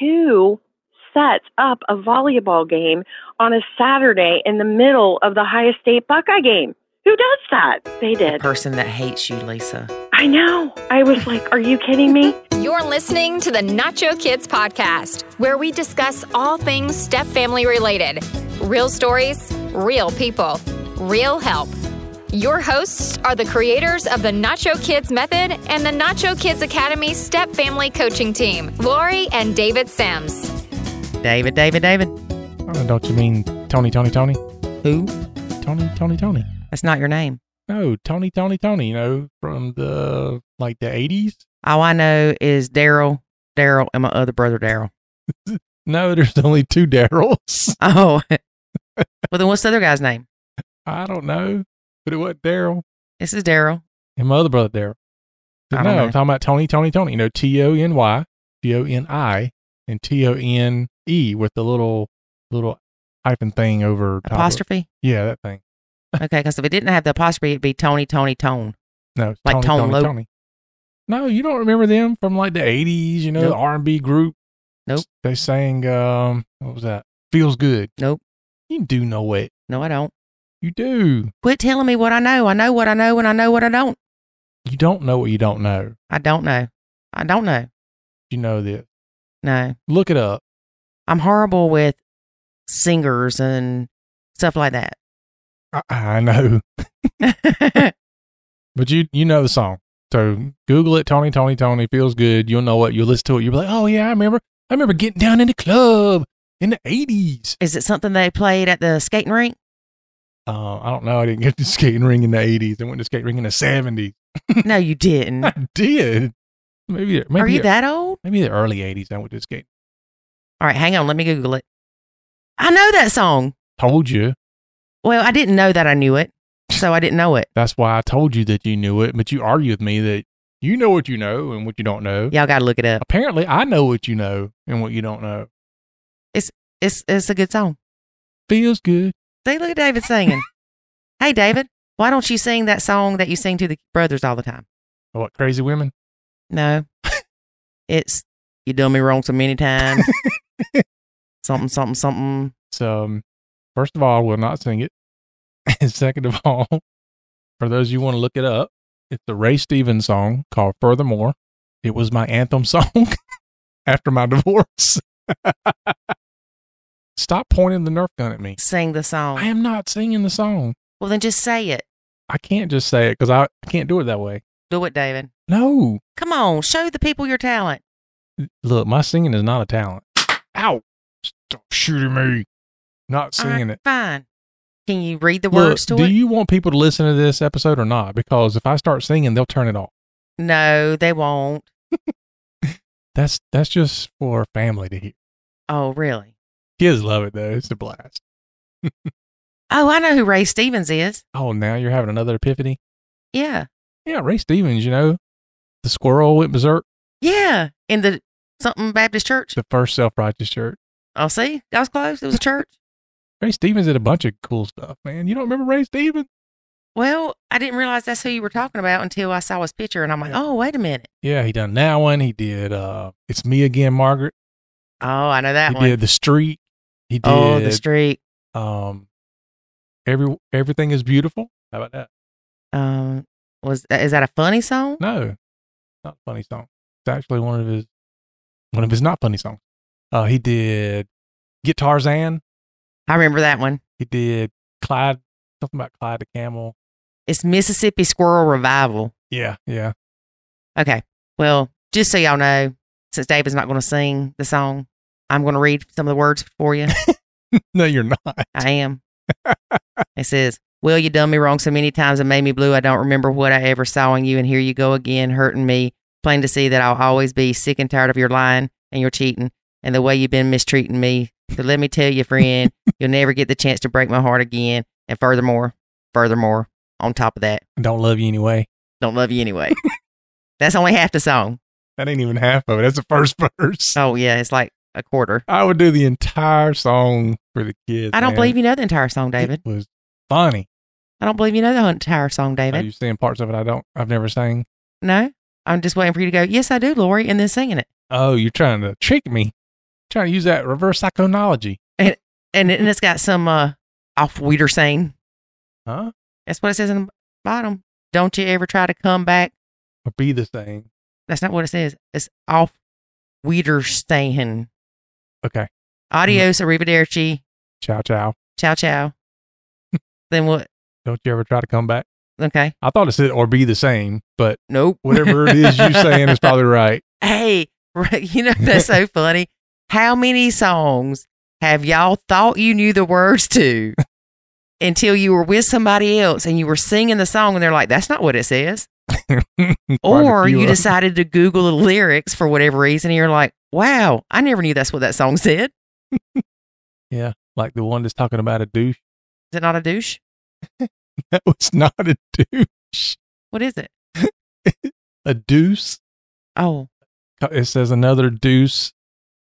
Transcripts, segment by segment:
who sets up a volleyball game on a Saturday in the middle of the Ohio State Buckeye game? Who does that? They did. Person that hates you, Lisa. I know. I was like, are you kidding me? You're listening to the Nacho Kids podcast, where we discuss all things step family related real stories, real people, real help. Your hosts are the creators of the Nacho Kids Method and the Nacho Kids Academy Step Family Coaching Team, Lori and David Sims. David, David, David. Oh, don't you mean Tony, Tony, Tony? Who? Tony, Tony, Tony. That's not your name. No, Tony, Tony, Tony. You know, from the like the eighties. All I know is Daryl, Daryl, and my other brother Daryl. No, there's only two Daryls. Oh. well, then what's the other guy's name? I don't know, but it wasn't Daryl. This is Daryl. And my other brother Daryl. No, know. I'm talking about Tony, Tony, Tony. You know, T O N Y, T O N I, and T O N E with the little little hyphen thing over. Apostrophe? Yeah, that thing. Okay, because if it didn't have the apostrophe, it'd be Tony, Tony, Tone. No, it's Like Tony, Tone Tony. Tony. No, you don't remember them from like the eighties. You know, the R and B group. Nope. They sang um, what was that? Feels good. Nope. You do know it. No, I don't. You do. Quit telling me what I know. I know what I know, and I know what I don't. You don't know what you don't know. I don't know. I don't know. You know this. No. Look it up. I'm horrible with singers and stuff like that. I, I know, but you you know the song. So Google it. Tony, Tony, Tony. Feels good. You'll know what You'll listen to it. You'll be like, oh yeah, I remember. I remember getting down in the club in the eighties. Is it something they played at the skating rink? Uh, I don't know. I didn't get to skating ring in the eighties. I went to skating ring in the seventies. no, you didn't. I did. Maybe maybe Are you the- that old? maybe the early eighties. I went to skate. All right, hang on. Let me Google it. I know that song. Told you. Well, I didn't know that I knew it, so I didn't know it. That's why I told you that you knew it. But you argue with me that you know what you know and what you don't know. Y'all got to look it up. Apparently, I know what you know and what you don't know. It's It's it's a good song. Feels good. See, look at David singing. hey, David, why don't you sing that song that you sing to the brothers all the time? What crazy women? No, it's you done me wrong so many times. something, something, something. So, um, first of all, I will not sing it. And second of all, for those you who want to look it up, it's a Ray Stevens song called Furthermore. It was my anthem song after my divorce. Stop pointing the Nerf gun at me. Sing the song. I am not singing the song. well, then just say it. I can't just say it because I, can't do it that way. Do it, David. No. Come on, show the people your talent. Look, my singing is not a talent. Ow. Stop shooting me. Not All right, singing it. Fine. Can you read the Look, words to do it? you want people to listen to this episode or not? Because if I start singing, they'll turn it off. no, they won't. That's that's just for family to hear. Oh, really? Kids love it though. It's a blast. Oh, I know who Ray Stevens is. Oh, now you're having another epiphany. Yeah. Yeah, Ray Stevens. You know, the squirrel went berserk. Yeah. In the something Baptist church. The first self-righteous church. Oh, see? That was close. It was a church. Ray Stevens did a bunch of cool stuff, man. You don't remember Ray Stevens? well, I didn't realize that's who you were talking about until I saw his picture and I'm like, oh, wait a minute. Yeah, he done that one. He did. uh It's me again, Margaret. Oh, I know that he one. did the Streak. He did. oh, the Streak. Um, every everything is beautiful. How about that? Um, was is that a funny song? No, not a funny song. It's actually one of his one of his not funny songs. Uh, he did Gitarzan. I remember that one. He did Clyde something about Clyde the Camel. It's Mississippi Squirrel Revival. Yeah, yeah. Okay. Well, just so y'all know, since David's not going to sing the song, I'm going to read some of the words for you. No, you're not. I am. it says, Well, you done me wrong so many times and made me blue. I don't remember what I ever saw in you. And here you go again, hurting me. Plain to see that I'll always be sick and tired of your lying and your cheating and the way you've been mistreating me. So let me tell you, friend, you'll never get the chance to break my heart again. And furthermore, furthermore, on top of that, I don't love you anyway. don't love you anyway. That's only half the song. That ain't even half of it. That's the first verse. Oh, yeah. It's like a quarter. I would do the entire song for the kids. I don't man. believe you know the entire song, David. It was funny. I don't believe you know the entire song, David. Are you seeing parts of it I don't I've never sang? No, I'm just waiting for you to go. Yes, I do, Lori, and then singing it. Oh, you're trying to trick me. Trying to use that reverse psychonology. and and it's got some uh auf Wiedersehen. Huh? That's what it says in the bottom. Don't you ever try to come back? Or be the same. That's not what it says. It's off weeder Wiedersehen. Okay. Mm-hmm. Adios, arrivederci, Ciao, ciao. ciao, ciao. then what? Don't you ever try to come back? Okay. I thought it said or be the same, but Nope. whatever it is you're saying is probably right. Hey, you know that's so funny. How many songs have y'all thought you knew the words to until you were with somebody else and you were singing the song and they're like, "That's not what it says," or you decided to Google the lyrics for whatever reason and you're like, "Wow, I never knew that's what that song said." Yeah. Like the one that's talking about a douche. Is it not a douche? That was not a douche. What is it? A deuce. Oh, uh, It says another deuce.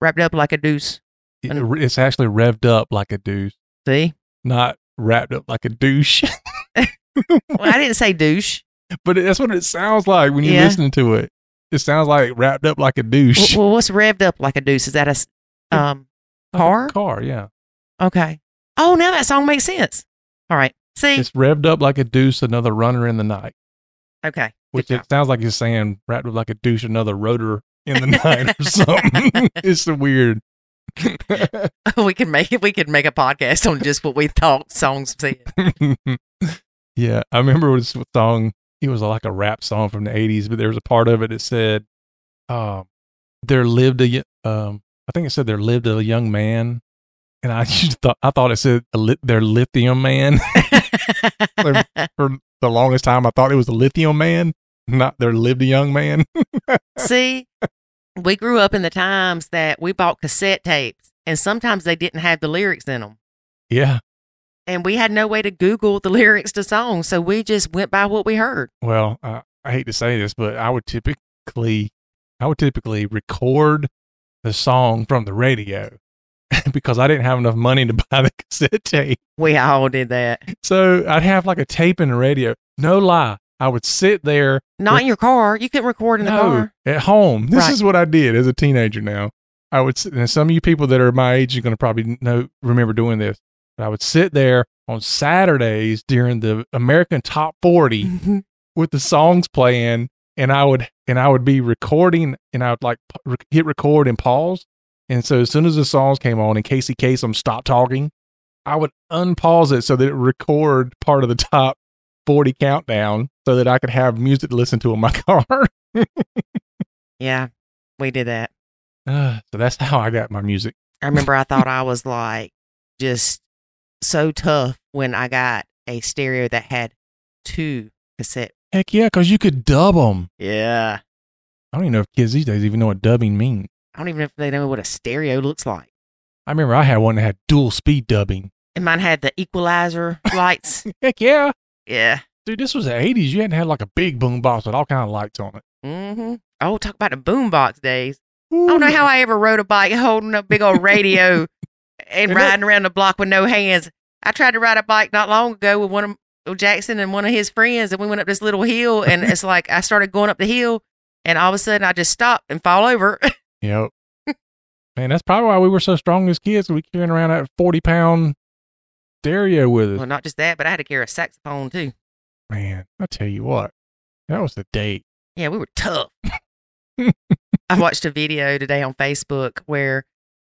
wrapped up like a deuce. It- It's actually revved up like a deuce, See? not wrapped up like a douche. Well, I didn't say douche. But that's what it sounds like when you're Yeah. listening to it. It sounds like wrapped up like a douche. Well, what's revved up like a deuce? Is that a um Like a car? car, yeah. Okay. Oh, now that song makes sense. All right. See? It's revved up like a deuce, another runner in the night. okay. Which it sounds like he's saying wrapped up like a douche, another rotor in the night or something. it's so weird. we could make it. We could make a podcast on just what we thought songs said. yeah, I remember this song. It was like a rap song from the '80s, but there was a part of it that said, um, "There lived a, um, I think it said there lived a young man," and I just thought I thought it said a lit, their lithium man. For the longest time, I thought it was a lithium man, not there lived a young man. See, we grew up in the times that we bought cassette tapes, and sometimes they didn't have the lyrics in them. yeah, And we had no way to Google the lyrics to songs, so we just went by what we heard. Well, uh, I hate to say this, but I would typically, I would typically record the song from the radio because I didn't have enough money to buy the cassette tape. We all did that. So I'd have like a tape in the radio. No lie, I would sit there. Not with- in your car. You couldn't record in the no, car. at home. This Right. is what I did as a teenager. Now I would, and some of you people that are my age are going to probably know remember doing this. But I would sit there on Saturdays during the American Top Forty with the songs playing and I would and I would be recording and I would like re- hit record and pause. And so as soon as the songs came on and Casey Kasem stopped talking, I would unpause it so that it would record part of the top 40 countdown so that I could have music to listen to in my car. yeah, we did that. Uh, so that's how I got my music. I remember I thought I was like just so tough when I got a stereo that had two cassette. Heck yeah, because you could dub them. Yeah. I don't even know if kids these days even know what dubbing means. I don't even know if they know what a stereo looks like. I remember I had one that had dual speed dubbing. And mine had the equalizer lights. Heck yeah. Yeah. Dude, this was the 80s. You hadn't had like a big boom box with all kind of lights on it. Mm-hmm. Oh, talk about the boombox days. I don't know how I ever rode a bike holding a big old radio and And that- riding around the block with no hands. I tried to ride a bike not long ago with one of Jackson and one of his friends, and we went up this little hill, and it's like I started going up the hill, and all of a sudden I just stopped and fall over. Yep. Man, that's probably why we were so strong as kids. We carrying around that 40 pound stereo with us. well, not just that, but I had to carry a saxophone too. Man, I tell you what, that was the date. Yeah, we were tough. I watched a video today on Facebook where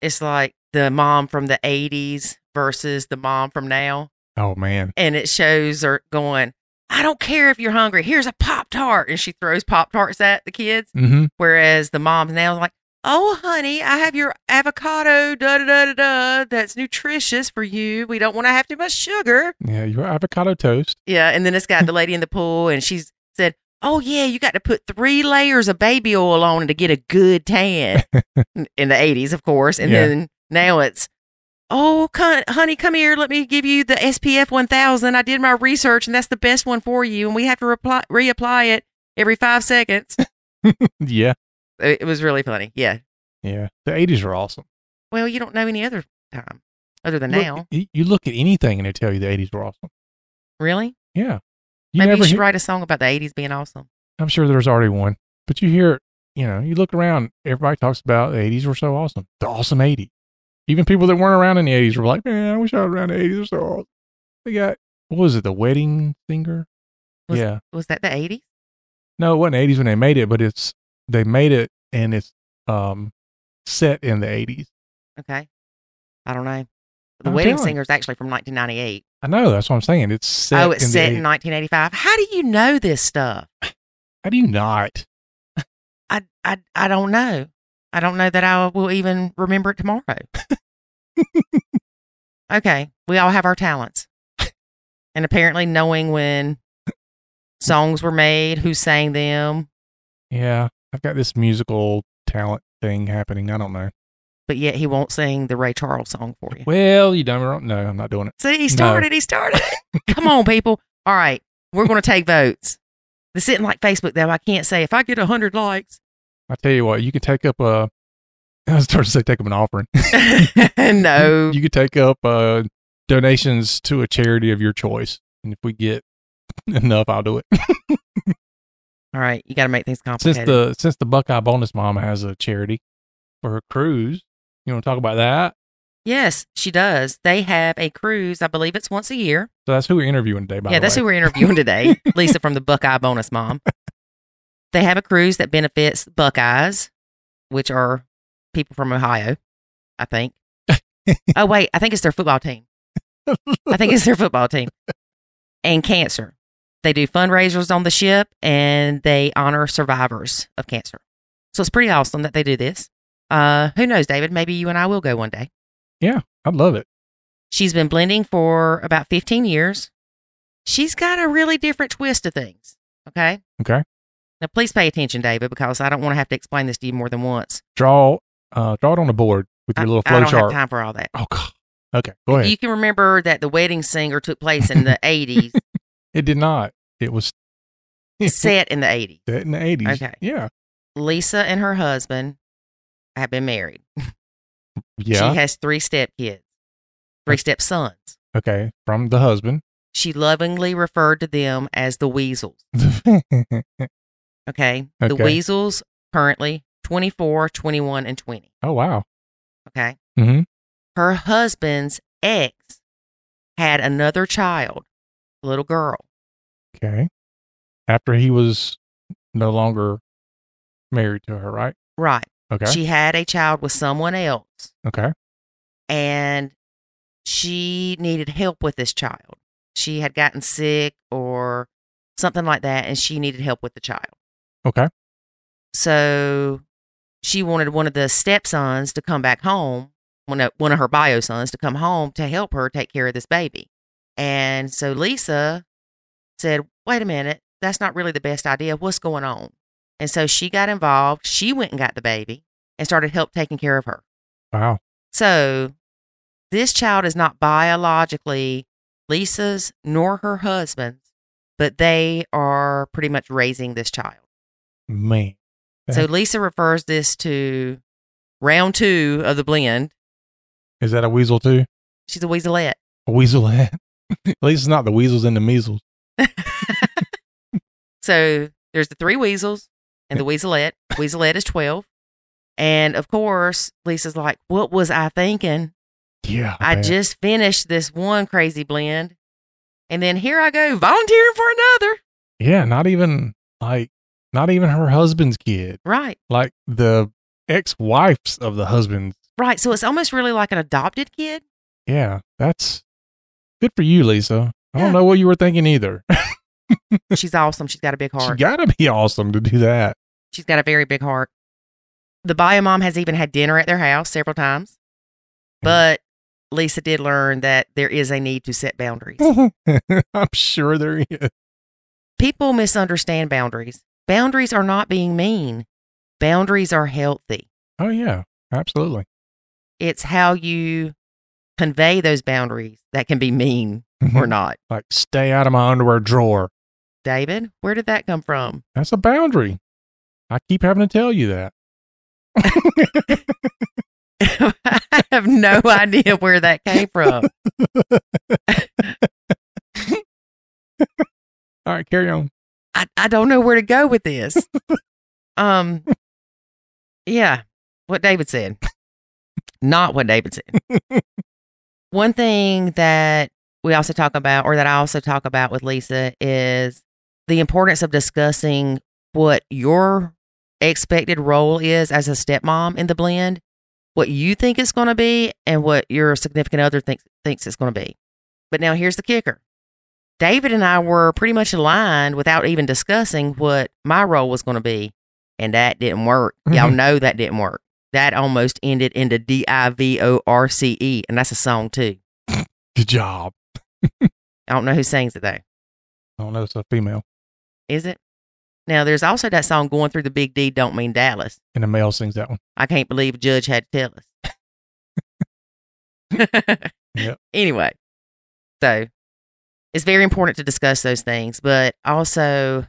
it's like the mom from the 80s versus the mom from now. Oh, man. And it shows her going, I don't care if you're hungry. Here's a Pop Tart. And she throws Pop Tarts at the kids. Mm-hmm. Whereas the mom's now is like, Oh, honey, I have your avocado, da da da da da. That's nutritious for you. We don't want to have too much sugar. Yeah, your avocado toast. Yeah, and then it's got the lady in the pool, and she's said, "Oh yeah, you got to put three layers of baby oil on it to get a good tan." in the '80s, of course, and Yeah. then now it's, "Oh, honey, come here. Let me give you the SPF 1000. I did my research, and that's the best one for you. And we have to reply- reapply it every five seconds." Yeah. it, was really funny. Yeah. Yeah. The 80s were awesome. Well, you don't know any other time other than Look, now, you look at anything and they tell you the 80s were awesome. really. Yeah. You Maybe you should hear- write a song about the '80s being awesome. I'm sure there's already one, but you hear you know, you look around, everybody talks about the 80s were so awesome. The awesome 80s. Even people that weren't around in the 80s were like, man, I wish I was around the 80s. They're so. They got, what was it, The Wedding Singer? Was- yeah. Was that the 80s? No, it wasn't 80s when they made it, but it's, they made it and it's um set in the 80s. Okay. I don't know. The I'm Wedding. Singer is actually from 1998. I know, that's what I'm saying. It's set oh, it's in set in 80s. 1985. How do you know this stuff? How do you not? I, I, I don't know. I don't know that I will even remember it tomorrow. okay. We all have our talents. And apparently, knowing when songs were made, who sang them, Yeah, I've got this musical talent thing happening. I don't know. but yet he won't sing the Ray Charles song for you. Well, you done me wrong. No, I'm not doing it. See, he started. He started. Come on, people. All right, we're going to take votes. This isn't like Facebook though. I can't say if I get hundred likes. I tell you what, you can take up a. I was starting to say take up an offering. no, you could take up uh, donations to a charity of your choice, and if we get enough, I'll do it. all right. You got to make things complicated. since the since the Buckeye Bonus Mama has a charity for her cruise, you want to talk about that? yes, she does. They have a cruise. I believe it's once a year. So that's who we're interviewing today. By yeah, that's way. who we're interviewing today. Lisa from the Buckeye Bonus Mom. They have a cruise that benefits Buckeyes, which are people from Ohio, I think. oh wait, I think it's their football team. I think it's their football team. And cancer. They do fundraisers on the ship and they honor survivors of cancer. So it's pretty awesome that they do this. Uh, who knows, David? Maybe you and I will go one day. Yeah, I'd love it. She's been blending for about 15 years. She's got a really different twist to things. Okay. Okay, Now, please pay attention, David, because I don't want to have to explain this to you more than once. draw uh, draw it on the board with I, your little I flow don't have chart. time for all that. Oh God. Okay, go ahead. You can remember that the wedding singer took place in the 80s, it did not. It was set in the 80s. set in the eighties. Okay. Yeah. Lisa and her husband have been married. Yeah. She has three stepkids, three stepsons. okay. From the husband. She lovingly referred to them as the Weasels. Okay. The Weasels currently 24, 21, and 20. oh wow. Okay. Mm-hmm. Her husband's ex had another child, a little girl. Okay. After he was no longer married to her, right? Right. Okay. She had a child with someone else okay. and she needed help with this child. She had gotten sick or something like that and she needed help with the child. Okay. So she wanted one of the stepsons to come back home, one of, one of her bio sons to come home to help her take care of this baby. And so Lisa said, wait a minute, that's not really the best idea. What's going on? And so she got involved. She went and got the baby and started help taking care of her. Wow. So this child is not biologically Lisa's nor her husband's, but they are pretty much raising this child. Man. So Lisa refers this to round two of the blend. Is that a weasel too? She's a weaselette. A weaselette. At least it's not the weasels and the measles. So there's the three weasels and the weaselette. Weaselette is 12. And of course, Lisa's like, What was I thinking? Yeah. I just finished this one crazy blend. And then here I go volunteering for another. Yeah, not even like not even her husband's kid. Right. Like the ex-wives of the husbands. Right. So it's almost really like an adopted kid. Yeah, that's good for you, Lisa. I Yeah. don't know what you were thinking either. She's awesome. She's got a big heart. she heart. gotta be awesome to do that. She's got a very big heart. The bio mom has even had dinner at their house several times. But Lisa did learn that there is a need to set boundaries. I'm sure there is. People misunderstand boundaries. Boundaries are not being mean, boundaries are healthy. Oh yeah, absolutely. It's how you convey those boundaries that can be mean or mm-hmm. not. like stay out of my underwear drawer. David, where did that come from? That's a boundary. I keep having to tell you that. I have no idea where that came from. All right, carry on. I, I don't know where to go with this. Um, Yeah, what David said. Not what David said. One thing that we also talk about, or that I also talk about with Lisa, is the importance of discussing what your expected role is as a stepmom in the blend, what you think it's going to be, and what your significant other thinks thinks it's going to be. But now here's the kicker. David and I were pretty much aligned without even discussing what my role was going to be, and that didn't work. Y'all mm-hmm. know that didn't work. That almost ended into D I V O R C E, and that's a song too. Good job. I don't know who sings it though. I don't know. It's a female, Is it? Now there's also that song "Going Through the Big D Don't Mean Dallas." and a male sings that one. I can't believe judge had to tell us. Yep. Anyway, so it's very important to discuss those things, but also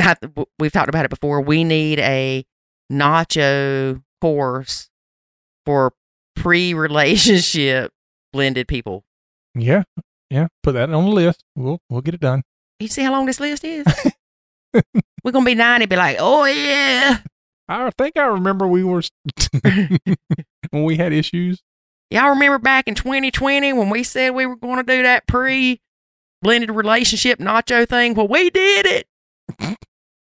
I- we've talked about it before. We need a nacho course for pre-relationship blended people. Yeah, yeah. Put that on the list. We'll we'll get it done. You see how long this list is? We're gonna be ninety, be like, oh yeah, I think I remember we were when we had issues. Y'all remember back in 2020 when we said we were going to do that pre blended relationship nacho thing? Well, we did it.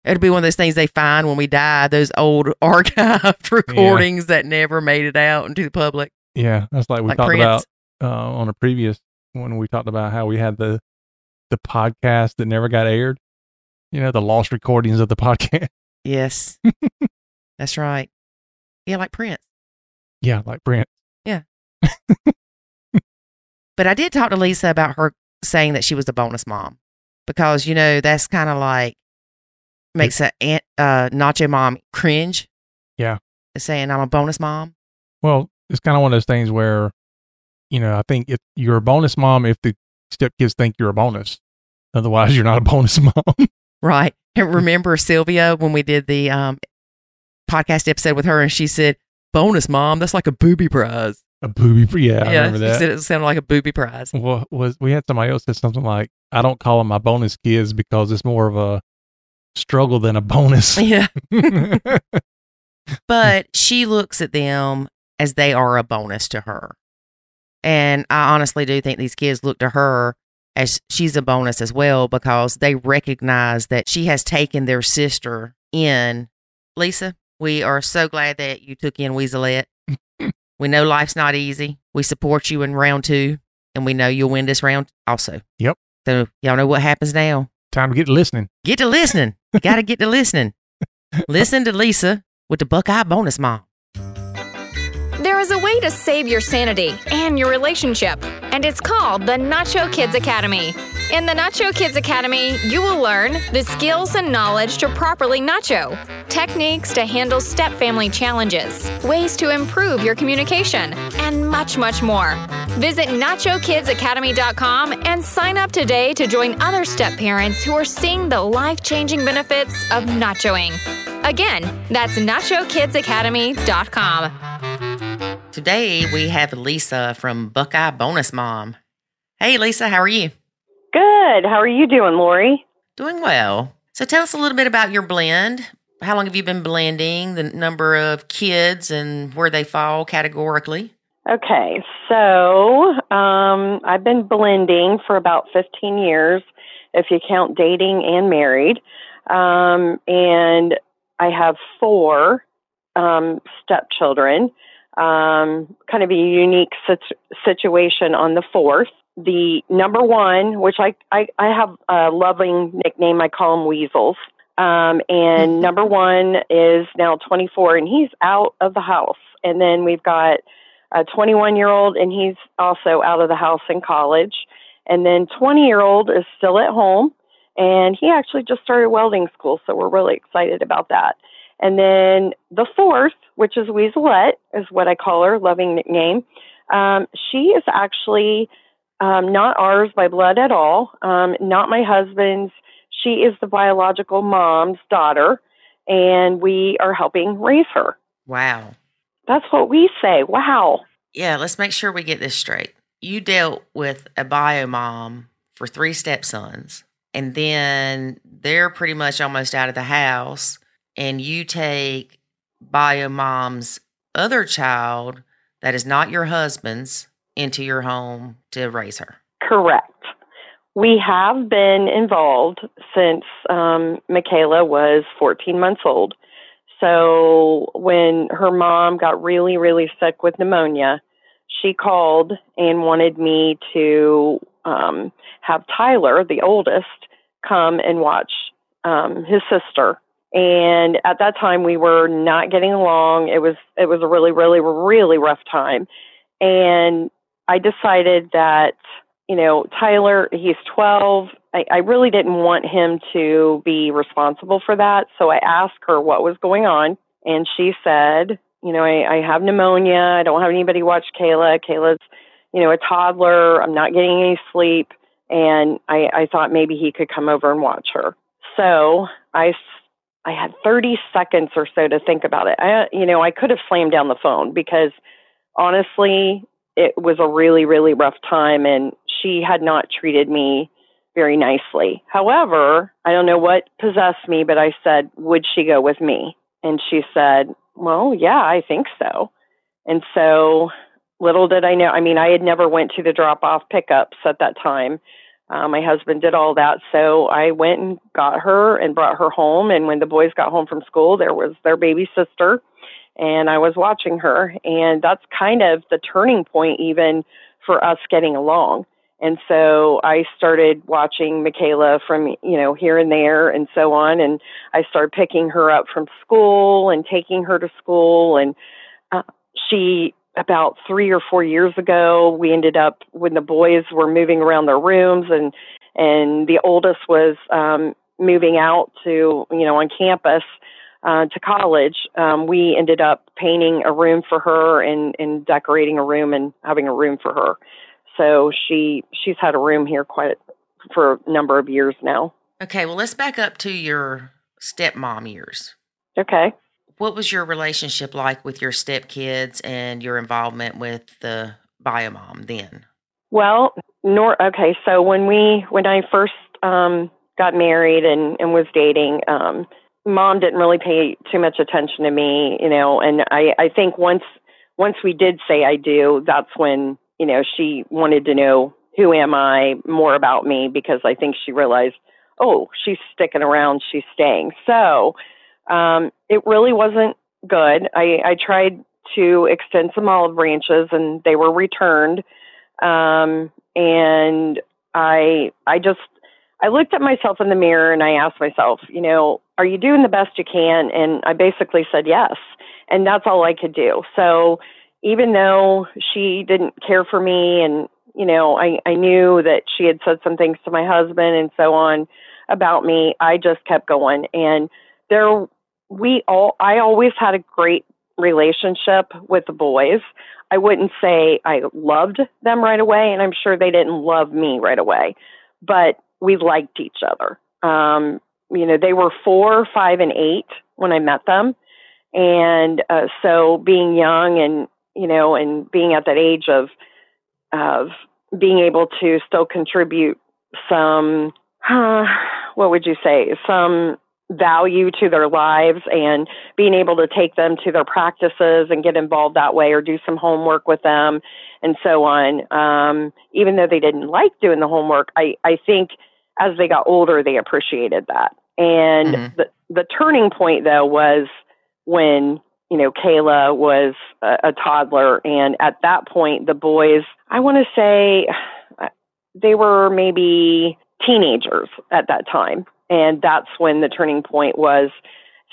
It'll be one of those things they find when we die, those old archived recordings that never made it out into the public. Yeah, that's like we Like talked Prince. about uh, on a previous when we talked about how we had the the podcast that never got aired. You know, the lost recordings of the podcast. Yes. That's right. Yeah, like Prince. Yeah, like Brent. But I did talk to Lisa about her saying that she was the bonus mom because, you know, that's kind of like makes a aunt, uh, nacho mom cringe. Yeah. Saying I'm a bonus mom. Well, it's kind of one of those things where, you know, I think if you're a bonus mom, if the stepkids think you're a bonus, otherwise you're not a bonus mom. Right. And remember Sylvia when we did the um, podcast episode with her and she said, bonus mom, that's like a booby prize. A booby. Yeah, I remember that. said it sounded like a booby prize. Well, was we had somebody else said something like, "I don't call them my bonus kids because it's more of a struggle than a bonus." Yeah. But she looks at them as they are a bonus to her. And I honestly do think these kids look to her as she's a bonus as well because they recognize that she has taken their sister in. Lisa, we are so glad that you took in Weaselette. We know life's not easy. We support you in round two, and we know you'll win this round also. Yep. So, y'all know what happens now. Time to get to listening. Get to listening. You got to get to listening. Listen to Lisa with the Buckeye Bonus Mom. There is a way to save your sanity and your relationship, and it's called the Nacho Kids Academy. In the Nacho Kids Academy, you will learn the skills and knowledge to properly nacho, techniques to handle step family challenges, ways to improve your communication, and much, much more. Visit NachoKidsAcademy.com and sign up today to join other step parents who are seeing the life changing benefits of nachoing. Again, that's NachoKidsAcademy.com. Today we have Lisa from Buckeye Bonus Mom. Hey, Lisa, how are you? Good. How are you doing, Lori? Doing well. So tell us a little bit about your blend. How long have you been blending? The number of kids and where they fall categorically? Okay, so um, I've been blending for about 15 years, if you count dating and married. Um, and I have four um, stepchildren. Um, kind of a unique sit- situation on the fourth. The number one, which I, I, I have a loving nickname, I call him weasels. Um, and number one is now 24 and he's out of the house. And then we've got a 21 year old and he's also out of the house in college. And then 20 year old is still at home and he actually just started welding school. So we're really excited about that. And then the fourth, which is Weaselette, is what I call her, loving nickname. Um, she is actually um, not ours by blood at all, um, not my husband's. She is the biological mom's daughter, and we are helping raise her. Wow. That's what we say. Wow. Yeah, let's make sure we get this straight. You dealt with a bio mom for three stepsons, and then they're pretty much almost out of the house, and you take bio mom's other child that is not your husband's into your home to raise her. Correct. We have been involved since um, Michaela was 14 months old. So when her mom got really, really sick with pneumonia, she called and wanted me to um, have Tyler, the oldest, come and watch um, his sister. And at that time, we were not getting along. It was it was a really, really, really rough time. And I decided that you know Tyler, he's 12. I, I really didn't want him to be responsible for that. So I asked her what was going on, and she said, you know, I, I have pneumonia. I don't have anybody watch Kayla. Kayla's, you know, a toddler. I'm not getting any sleep. And I, I thought maybe he could come over and watch her. So I, I had 30 seconds or so to think about it. I, you know, I could have slammed down the phone because honestly, it was a really, really rough time and she had not treated me very nicely. However, I don't know what possessed me, but I said, would she go with me? And she said, well, yeah, I think so. And so little did I know, I mean, I had never went to the drop off pickups at that time. Uh, my husband did all that. So I went and got her and brought her home. And when the boys got home from school, there was their baby sister and I was watching her. And that's kind of the turning point, even for us getting along. And so I started watching Michaela from, you know, here and there and so on. And I started picking her up from school and taking her to school. And uh, she, about three or four years ago, we ended up when the boys were moving around their rooms and, and the oldest was um, moving out to, you know, on campus. Uh, to college, um, we ended up painting a room for her and, and decorating a room and having a room for her so she she's had a room here quite for a number of years now. Okay, well let's back up to your stepmom years. Okay. What was your relationship like with your stepkids and your involvement with the bio mom then? Well, nor okay, so when we when I first um got married and and was dating um mom didn't really pay too much attention to me, you know, and I I think once once we did say I do, that's when you know, she wanted to know who am I, more about me, because I think she realized, oh, she's sticking around, she's staying. So um, it really wasn't good. I, I tried to extend some olive branches, and they were returned. Um, and I, I just, I looked at myself in the mirror and I asked myself, you know, are you doing the best you can? And I basically said yes. And that's all I could do. So even though she didn't care for me and you know I, I knew that she had said some things to my husband and so on about me i just kept going and there we all i always had a great relationship with the boys i wouldn't say i loved them right away and i'm sure they didn't love me right away but we liked each other. Um you know they were four five and eight when i met them. And uh, so being young and you know, and being at that age of of being able to still contribute some uh, what would you say? Some value to their lives and being able to take them to their practices and get involved that way or do some homework with them and so on. Um, even though they didn't like doing the homework i i think as they got older they appreciated that and mm-hmm. the the turning point though was when you know, Kayla was a, a toddler. And at that point, the boys, I want to say they were maybe teenagers at that time. And that's when the turning point was.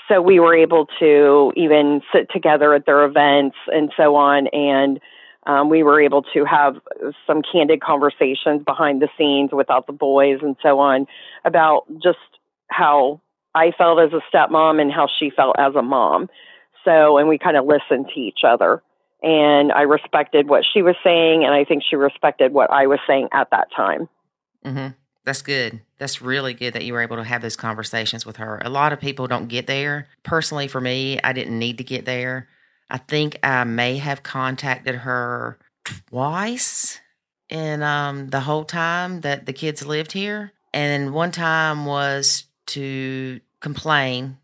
So we were able to even sit together at their events and so on. And um, we were able to have some candid conversations behind the scenes without the boys and so on about just how I felt as a stepmom and how she felt as a mom so, and we kind of listened to each other. And I respected what she was saying, and I think she respected what I was saying at that time. Mm-hmm. That's good. That's really good that you were able to have those conversations with her. A lot of people don't get there. Personally, for me, I didn't need to get there. I think I may have contacted her twice in um, the whole time that the kids lived here. And one time was to complain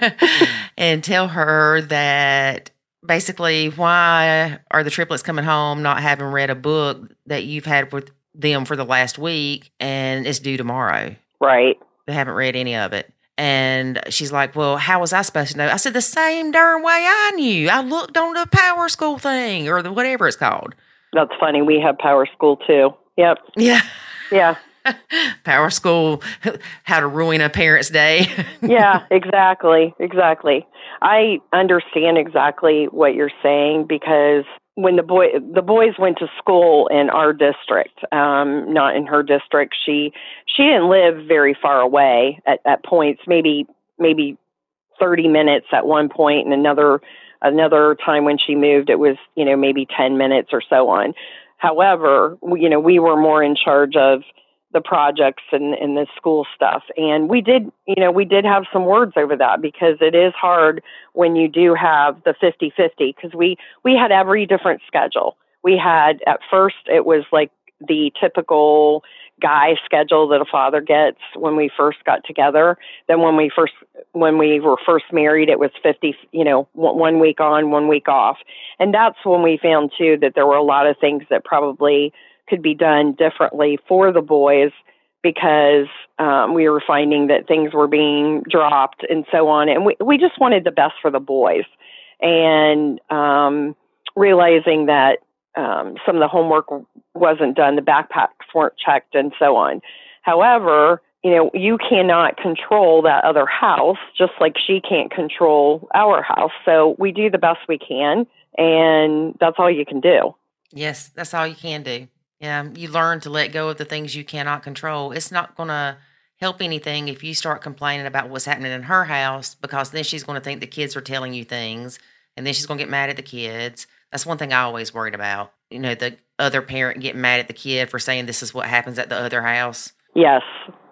and tell her that basically why are the triplets coming home not having read a book that you've had with them for the last week and it's due tomorrow. Right. They haven't read any of it. And she's like, Well, how was I supposed to know? I said, The same darn way I knew. I looked on the power school thing or the whatever it's called. That's funny. We have power school too. Yep. Yeah. Yeah. power school, how to ruin a parent's day. yeah, exactly. Exactly. I understand exactly what you're saying because when the boy the boys went to school in our district, um, not in her district, she she didn't live very far away at, at points, maybe maybe thirty minutes at one point and another another time when she moved it was, you know, maybe ten minutes or so on. However, we, you know, we were more in charge of the projects and, and the school stuff. And we did, you know, we did have some words over that because it is hard when you do have the 50 50 because we, we had every different schedule. We had, at first, it was like the typical guy schedule that a father gets when we first got together. Then when we first when we were first married, it was 50, you know, one week on, one week off. And that's when we found too that there were a lot of things that probably could be done differently for the boys because um, we were finding that things were being dropped and so on. And we, we just wanted the best for the boys. And um, realizing that um, some of the homework wasn't done, the backpacks weren't checked, and so on. However, you know, you cannot control that other house, just like she can't control our house. So we do the best we can, and that's all you can do. Yes, that's all you can do. Yeah, you learn to let go of the things you cannot control. It's not going to help anything if you start complaining about what's happening in her house because then she's going to think the kids are telling you things and then she's going to get mad at the kids. That's one thing I always worried about. You know, the other parent getting mad at the kid for saying this is what happens at the other house. Yes,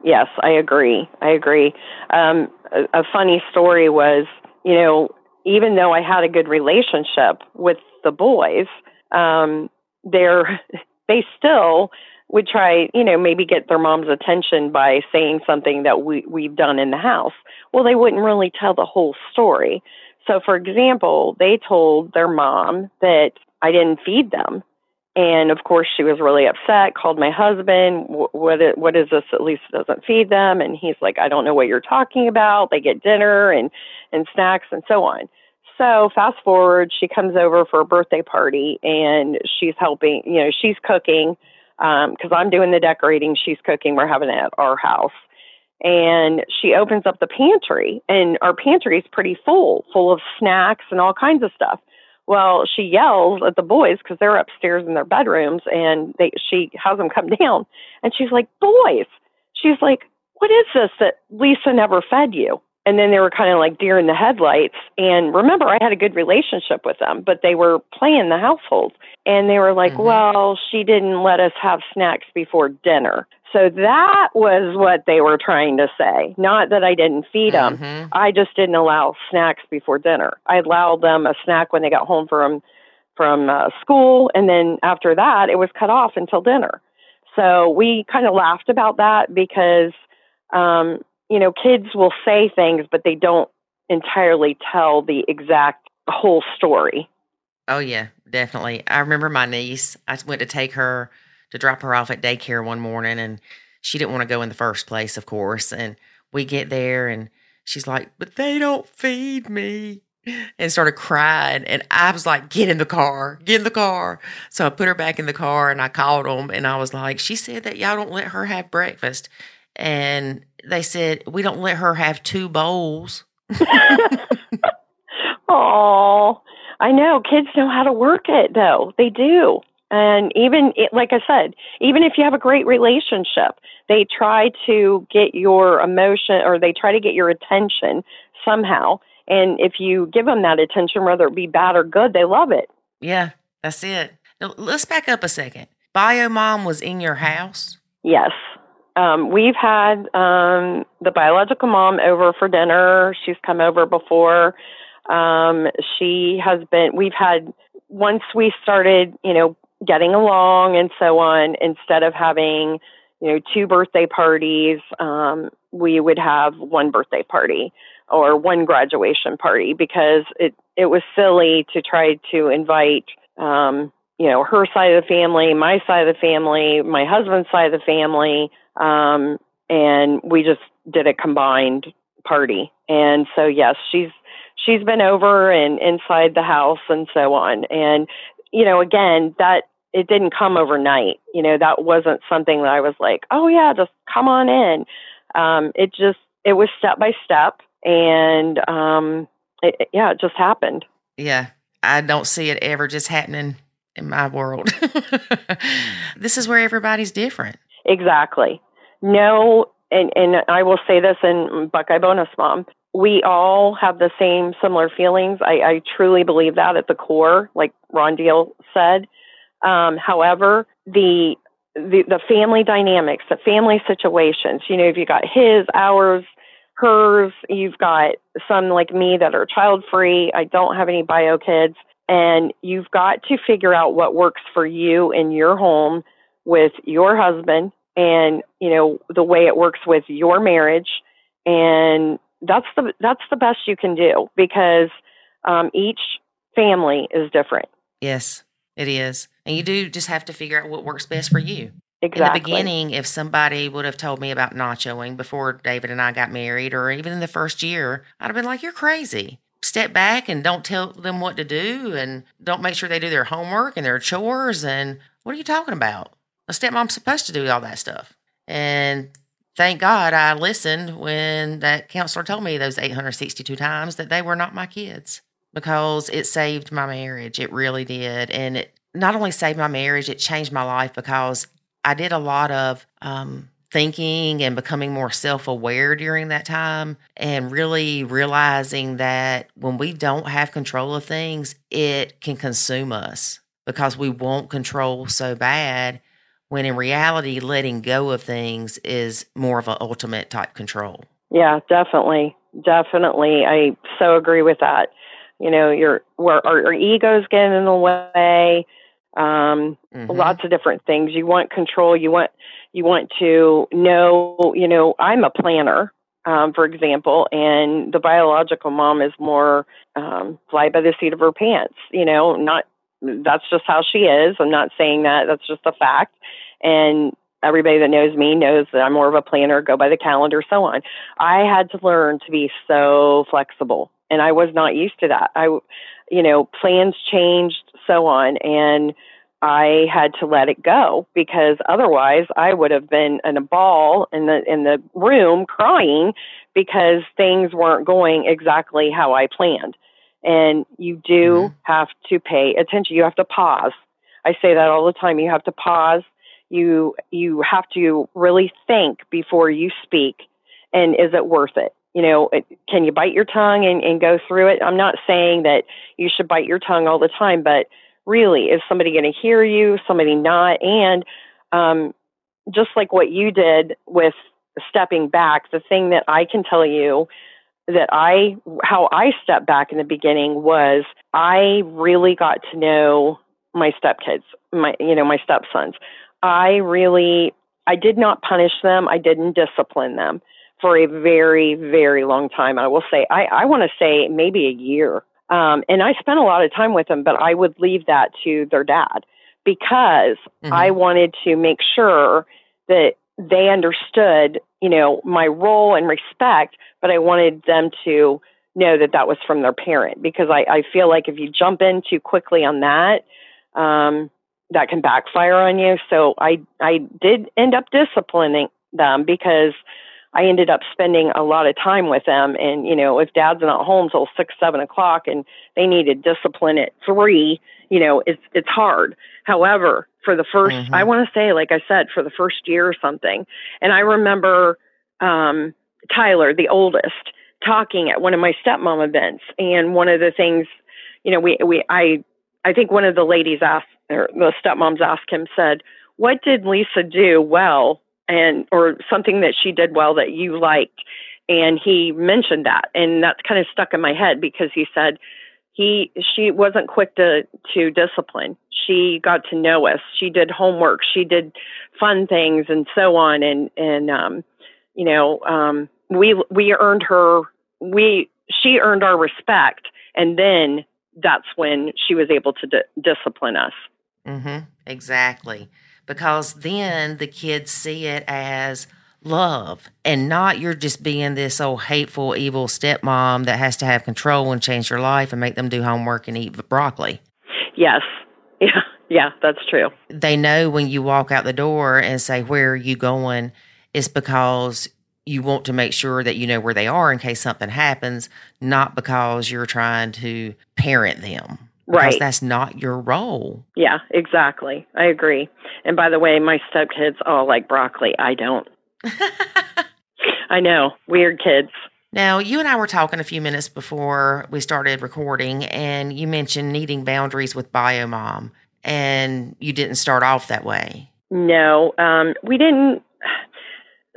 yes, I agree. I agree. Um, a, a funny story was, you know, even though I had a good relationship with the boys, um, they're they still would try, you know, maybe get their mom's attention by saying something that we, we've done in the house. Well, they wouldn't really tell the whole story. So, for example, they told their mom that I didn't feed them. And of course, she was really upset, called my husband, what, what is this? At least doesn't feed them. And he's like, I don't know what you're talking about. They get dinner and, and snacks and so on. So fast forward, she comes over for a birthday party and she's helping, you know, she's cooking because um, I'm doing the decorating. She's cooking. We're having it at our house. And she opens up the pantry and our pantry is pretty full, full of snacks and all kinds of stuff. Well, she yells at the boys because they're upstairs in their bedrooms and they, she has them come down and she's like, boys, she's like, what is this that Lisa never fed you? And then they were kind of like deer in the headlights. And remember, I had a good relationship with them, but they were playing the household. And they were like, mm-hmm. well, she didn't let us have snacks before dinner. So that was what they were trying to say. Not that I didn't feed them. Mm-hmm. I just didn't allow snacks before dinner. I allowed them a snack when they got home from from uh, school, and then after that, it was cut off until dinner. So we kind of laughed about that because um, you know, kids will say things, but they don't entirely tell the exact whole story. Oh, yeah, definitely. I remember my niece, I went to take her to drop her off at daycare one morning, and she didn't want to go in the first place, of course. And we get there, and she's like, But they don't feed me. And started crying. And I was like, Get in the car, get in the car. So I put her back in the car and I called them, and I was like, She said that y'all don't let her have breakfast. And they said we don't let her have two bowls. oh, I know kids know how to work it though. They do. And even like I said, even if you have a great relationship, they try to get your emotion or they try to get your attention somehow. And if you give them that attention, whether it be bad or good, they love it. Yeah, that's it. Now, let's back up a second. Bio mom was in your house? Yes um, we've had um, the biological mom over for dinner. She's come over before. Um, she has been, we've had, once we started, you know, getting along and so on, instead of having, you know, two birthday parties, um, we would have one birthday party. or one graduation party because it it was silly to try to invite um, you know her side of the family, my side of the family, my husband's side of the family, um, and we just did a combined party. And so yes, she's she's been over and inside the house and so on. And you know, again, that it didn't come overnight. You know, that wasn't something that I was like, oh yeah, just come on in. Um, it just it was step by step, and um, it, yeah, it just happened. Yeah, I don't see it ever just happening in my world. this is where everybody's different. Exactly. No, and and I will say this in Buckeye Bonus Mom, we all have the same similar feelings. I, I truly believe that at the core, like Ron Deal said. Um, however, the, the the family dynamics, the family situations, you know, if you got his, ours, hers, you've got some like me that are child free. I don't have any bio kids. And you've got to figure out what works for you in your home with your husband and, you know, the way it works with your marriage. And that's the that's the best you can do because um, each family is different. Yes, it is, and you do just have to figure out what works best for you. Exactly. In the beginning, if somebody would have told me about nachoing before David and I got married, or even in the first year, I'd have been like, "You're crazy." Step back and don't tell them what to do, and don't make sure they do their homework and their chores. And what are you talking about? A stepmom's supposed to do all that stuff. And thank God I listened when that counselor told me those 862 times that they were not my kids because it saved my marriage. It really did. And it not only saved my marriage, it changed my life because I did a lot of um, thinking and becoming more self aware during that time and really realizing that when we don't have control of things, it can consume us because we want control so bad when in reality, letting go of things is more of an ultimate type control. Yeah, definitely. Definitely. I so agree with that. You know, your where our, our egos get in the way. Um, mm-hmm. lots of different things. You want control. You want you want to know. You know, I'm a planner, um, for example, and the biological mom is more um, fly by the seat of her pants. You know, not that's just how she is. I'm not saying that. That's just a fact. And everybody that knows me knows that I'm more of a planner, go by the calendar, so on. I had to learn to be so flexible, and I was not used to that. I, you know, plans changed, so on, and I had to let it go because otherwise I would have been in a ball in the in the room crying because things weren't going exactly how I planned. And you do mm-hmm. have to pay attention. You have to pause. I say that all the time. You have to pause you you have to really think before you speak and is it worth it you know it, can you bite your tongue and, and go through it i'm not saying that you should bite your tongue all the time but really is somebody going to hear you somebody not and um, just like what you did with stepping back the thing that i can tell you that i how i stepped back in the beginning was i really got to know my stepkids my you know my stepsons I really, I did not punish them. I didn't discipline them for a very, very long time. I will say, I, I want to say maybe a year. Um, and I spent a lot of time with them, but I would leave that to their dad because mm-hmm. I wanted to make sure that they understood, you know, my role and respect, but I wanted them to know that that was from their parent because I, I feel like if you jump in too quickly on that, um, that can backfire on you. So I I did end up disciplining them because I ended up spending a lot of time with them. And you know, if dad's not home till six seven o'clock and they needed discipline at three, you know, it's it's hard. However, for the 1st mm-hmm. I want to say, like I said, for the first year or something, and I remember um, Tyler, the oldest, talking at one of my stepmom events, and one of the things, you know, we we I I think one of the ladies asked, or the stepmoms asked him, said, "What did Lisa do well, and or something that she did well that you liked?" And he mentioned that, and that's kind of stuck in my head because he said he she wasn't quick to to discipline. She got to know us. She did homework. She did fun things and so on. And and um, you know um, we we earned her we she earned our respect, and then that's when she was able to di- discipline us. Mm-hmm. Exactly. Because then the kids see it as love and not you're just being this old hateful, evil stepmom that has to have control and change your life and make them do homework and eat broccoli. Yes. Yeah. Yeah, that's true. They know when you walk out the door and say, Where are you going? It's because you want to make sure that you know where they are in case something happens, not because you're trying to parent them. Because Right. that's not your role. Yeah, exactly. I agree. And by the way, my stepkids all like broccoli. I don't. I know. Weird kids. Now, you and I were talking a few minutes before we started recording, and you mentioned needing boundaries with Biomom, and you didn't start off that way. No, um, we didn't.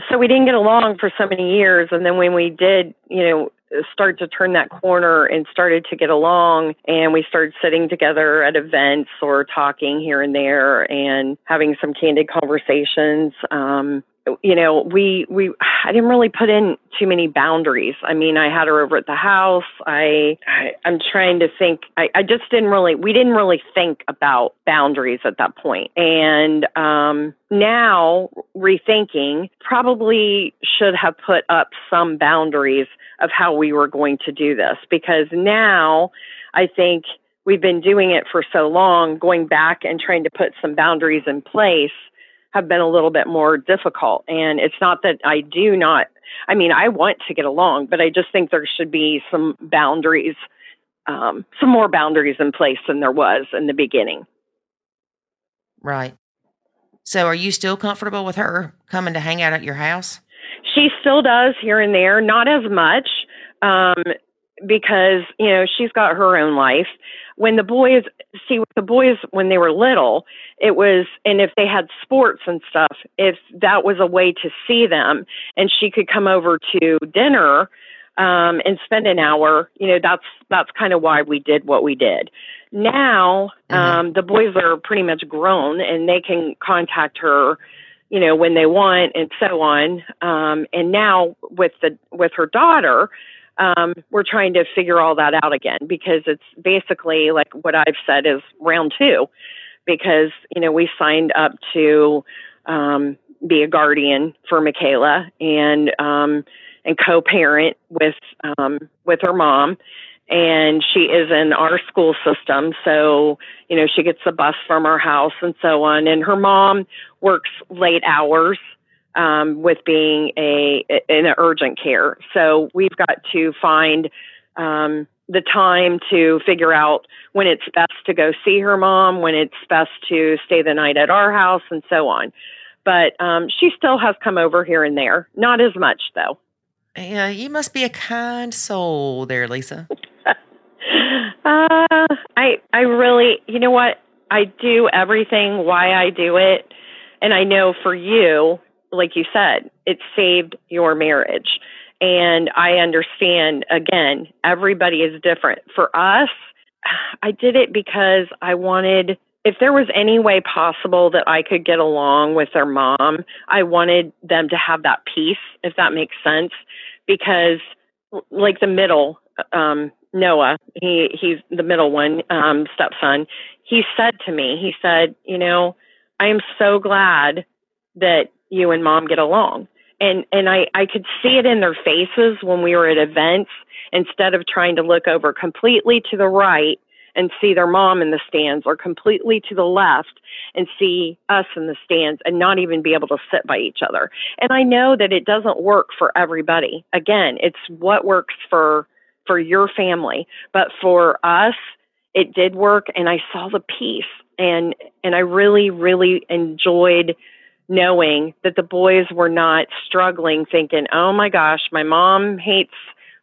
So we didn't get along for so many years, and then when we did, you know, start to turn that corner and started to get along, and we started sitting together at events or talking here and there, and having some candid conversations. Um, you know, we we I didn't really put in too many boundaries. I mean, I had her over at the house. I, I I'm trying to think. I, I just didn't really. We didn't really think about boundaries at that point. And um, now rethinking, probably should have put up some boundaries of how we were going to do this because now I think we've been doing it for so long. Going back and trying to put some boundaries in place have been a little bit more difficult. And it's not that I do not, I mean, I want to get along, but I just think there should be some boundaries, um, some more boundaries in place than there was in the beginning. Right. So, are you still comfortable with her coming to hang out at your house? She still does here and there, not as much, um, because, you know, she's got her own life. When the boys, see, with the boys, when they were little, it was, and if they had sports and stuff, if that was a way to see them and she could come over to dinner um, and spend an hour, you know, that's, that's kind of why we did what we did. Now, Mhm. um, the boys are pretty much grown and they can contact her, you know, when they want and so on. Um, and now with the, with her daughter, um, we're trying to figure all that out again because it's basically like what I've said is round two, because you know we signed up to um, be a guardian for Michaela and um, and co-parent with um, with her mom, and she is in our school system, so you know she gets the bus from our house and so on, and her mom works late hours um, with being a in an urgent care. So we've got to find um, the time to figure out when it's best to go see her mom, when it's best to stay the night at our house, and so on. But um, she still has come over here and there, not as much though. Yeah, you must be a kind soul there, Lisa. Uh, I I really, you know what? I do everything why I do it, and I know for you, like you said, it saved your marriage. And I understand again, everybody is different. For us, I did it because I wanted if there was any way possible that I could get along with their mom, I wanted them to have that peace, if that makes sense. Because like the middle, um, Noah, he he's the middle one, um, stepson, he said to me, he said, you know, I am so glad that you and mom get along. And and I, I could see it in their faces when we were at events, instead of trying to look over completely to the right and see their mom in the stands or completely to the left and see us in the stands and not even be able to sit by each other. And I know that it doesn't work for everybody. Again, it's what works for for your family, but for us it did work and I saw the peace and and I really really enjoyed knowing that the boys were not struggling thinking, "Oh my gosh, my mom hates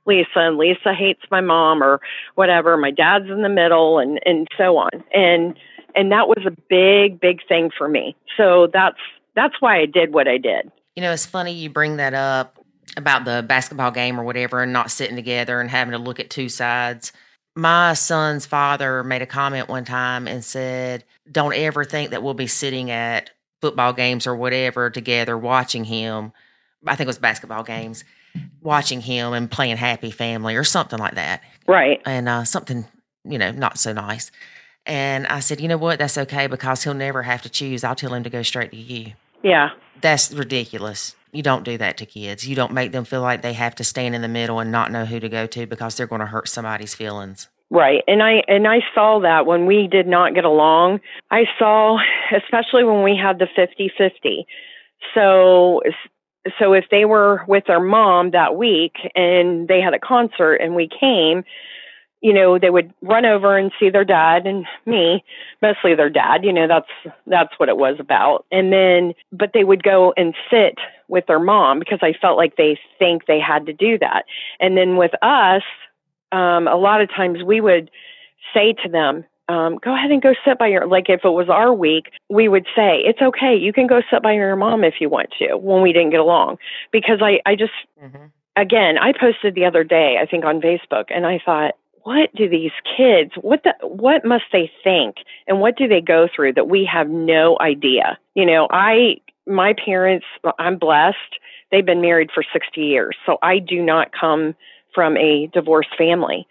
Lisa and Lisa hates my mom or whatever. My dad's in the middle and and so on." And and that was a big big thing for me. So that's that's why I did what I did. You know, it's funny you bring that up about the basketball game or whatever and not sitting together and having to look at two sides. My son's father made a comment one time and said, Don't ever think that we'll be sitting at football games or whatever together watching him. I think it was basketball games. watching him and playing Happy Family or something like that. Right. And uh, something, you know, not so nice. And I said, you know what? That's okay because he'll never have to choose. I'll tell him to go straight to you. Yeah. That's ridiculous. You don't do that to kids. You don't make them feel like they have to stand in the middle and not know who to go to because they're going to hurt somebody's feelings. Right. And I and I saw that when we did not get along. I saw especially when we had the 50-50. So so if they were with their mom that week and they had a concert and we came, you know, they would run over and see their dad and me, mostly their dad, you know, that's that's what it was about. And then but they would go and sit with their mom because I felt like they think they had to do that. And then with us, um, a lot of times we would say to them, um, go ahead and go sit by your like if it was our week we would say it's okay you can go sit by your mom if you want to when we didn't get along. Because i i just mm-hmm. again i posted the other day i think on facebook and i thought what do these kids what the what must they think and what do they go through that we have no idea? You know i my parents i'm blessed. They've been married for 60 years so i do not come from a divorced family.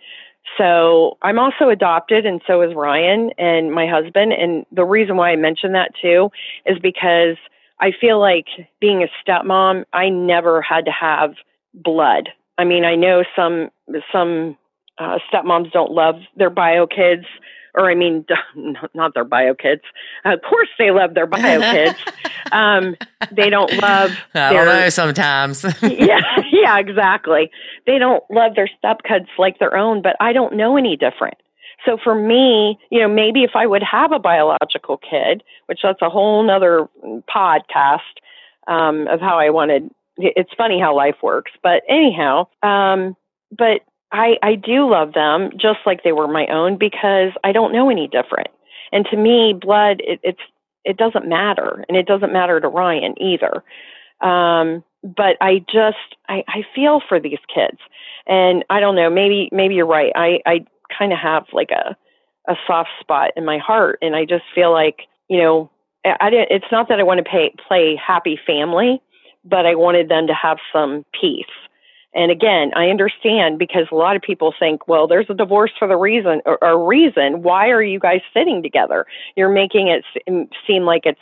So i'm also adopted and so is ryan and my husband. And the reason why i mention that too is because i feel like being a stepmom i never had to have blood. I mean i know some some uh, stepmoms don't love their bio kids, or I mean, not their bio kids. of course, they love their bio kids. um, they don't love. I their, don't know. Sometimes. yeah, yeah, exactly. They don't love their stepkids like their own, but I don't know any different. So for me, you know, maybe if I would have a biological kid, which that's a whole nother podcast um, of how I wanted. It's funny how life works, but anyhow, um, but I, I do love them just like they were my own because I don't know any different. And to me, blood, it, it's it doesn't matter, and it doesn't matter to Ryan either. Um, but I just I, I feel for these kids, and I don't know. Maybe maybe you're right. I I kind of have like a a soft spot in my heart, and I just feel like you know I, I didn't. It's not that I want to play happy family, but I wanted them to have some peace and again, I understand because a lot of people think, well, there's a divorce for the reason or, a reason. Why are you guys sitting together? You're making it seem like it's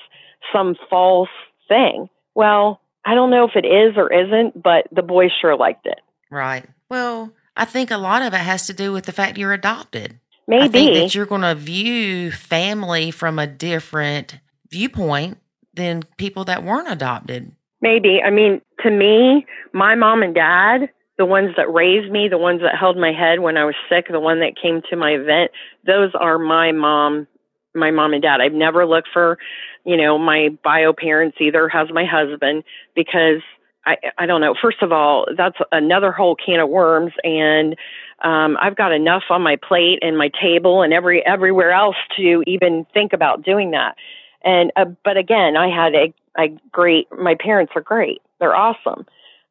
some false thing. Well, I don't know if it is or isn't, but the boys sure liked it. Right. Well, I think a lot of it has to do with the fact you're adopted. Maybe I think that you're going to view family from a different viewpoint than people that weren't adopted. Maybe. I mean, to me, my mom and dad, the ones that raised me, the ones that held my head when I was sick, the one that came to my event, those are my mom, my mom and dad. I've never looked for, you know, my bio parents either has my husband because I I don't know. First of all, that's another whole can of worms and um I've got enough on my plate and my table and every everywhere else to even think about doing that. And uh, but again, I had a I great. My parents are great. They're awesome.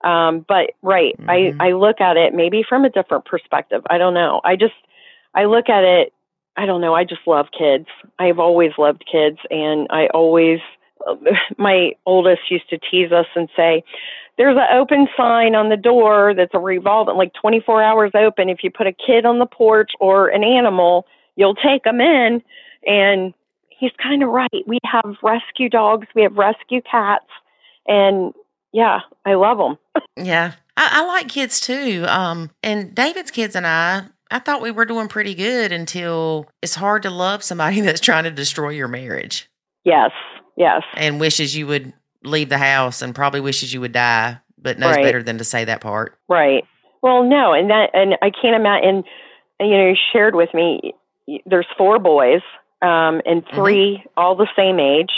Um, but right, mm-hmm. I I look at it maybe from a different perspective. I don't know. I just I look at it. I don't know. I just love kids. I've always loved kids, and I always. My oldest used to tease us and say, "There's an open sign on the door that's a revolving, like 24 hours open. If you put a kid on the porch or an animal, you'll take them in." And he's kind of right. We have rescue dogs, we have rescue cats, and yeah, I love them. yeah, I, I, like kids too. Um, and David's kids and I, I thought we were doing pretty good until it's hard to love somebody that's trying to destroy your marriage. Yes, yes, and wishes you would leave the house and probably wishes you would die, but knows right. better than to say that part. Right. Well, no, and that, and I can't imagine. And you know, you shared with me. There's four boys um, and mm-hmm. 3 mm-hmm. all the same age.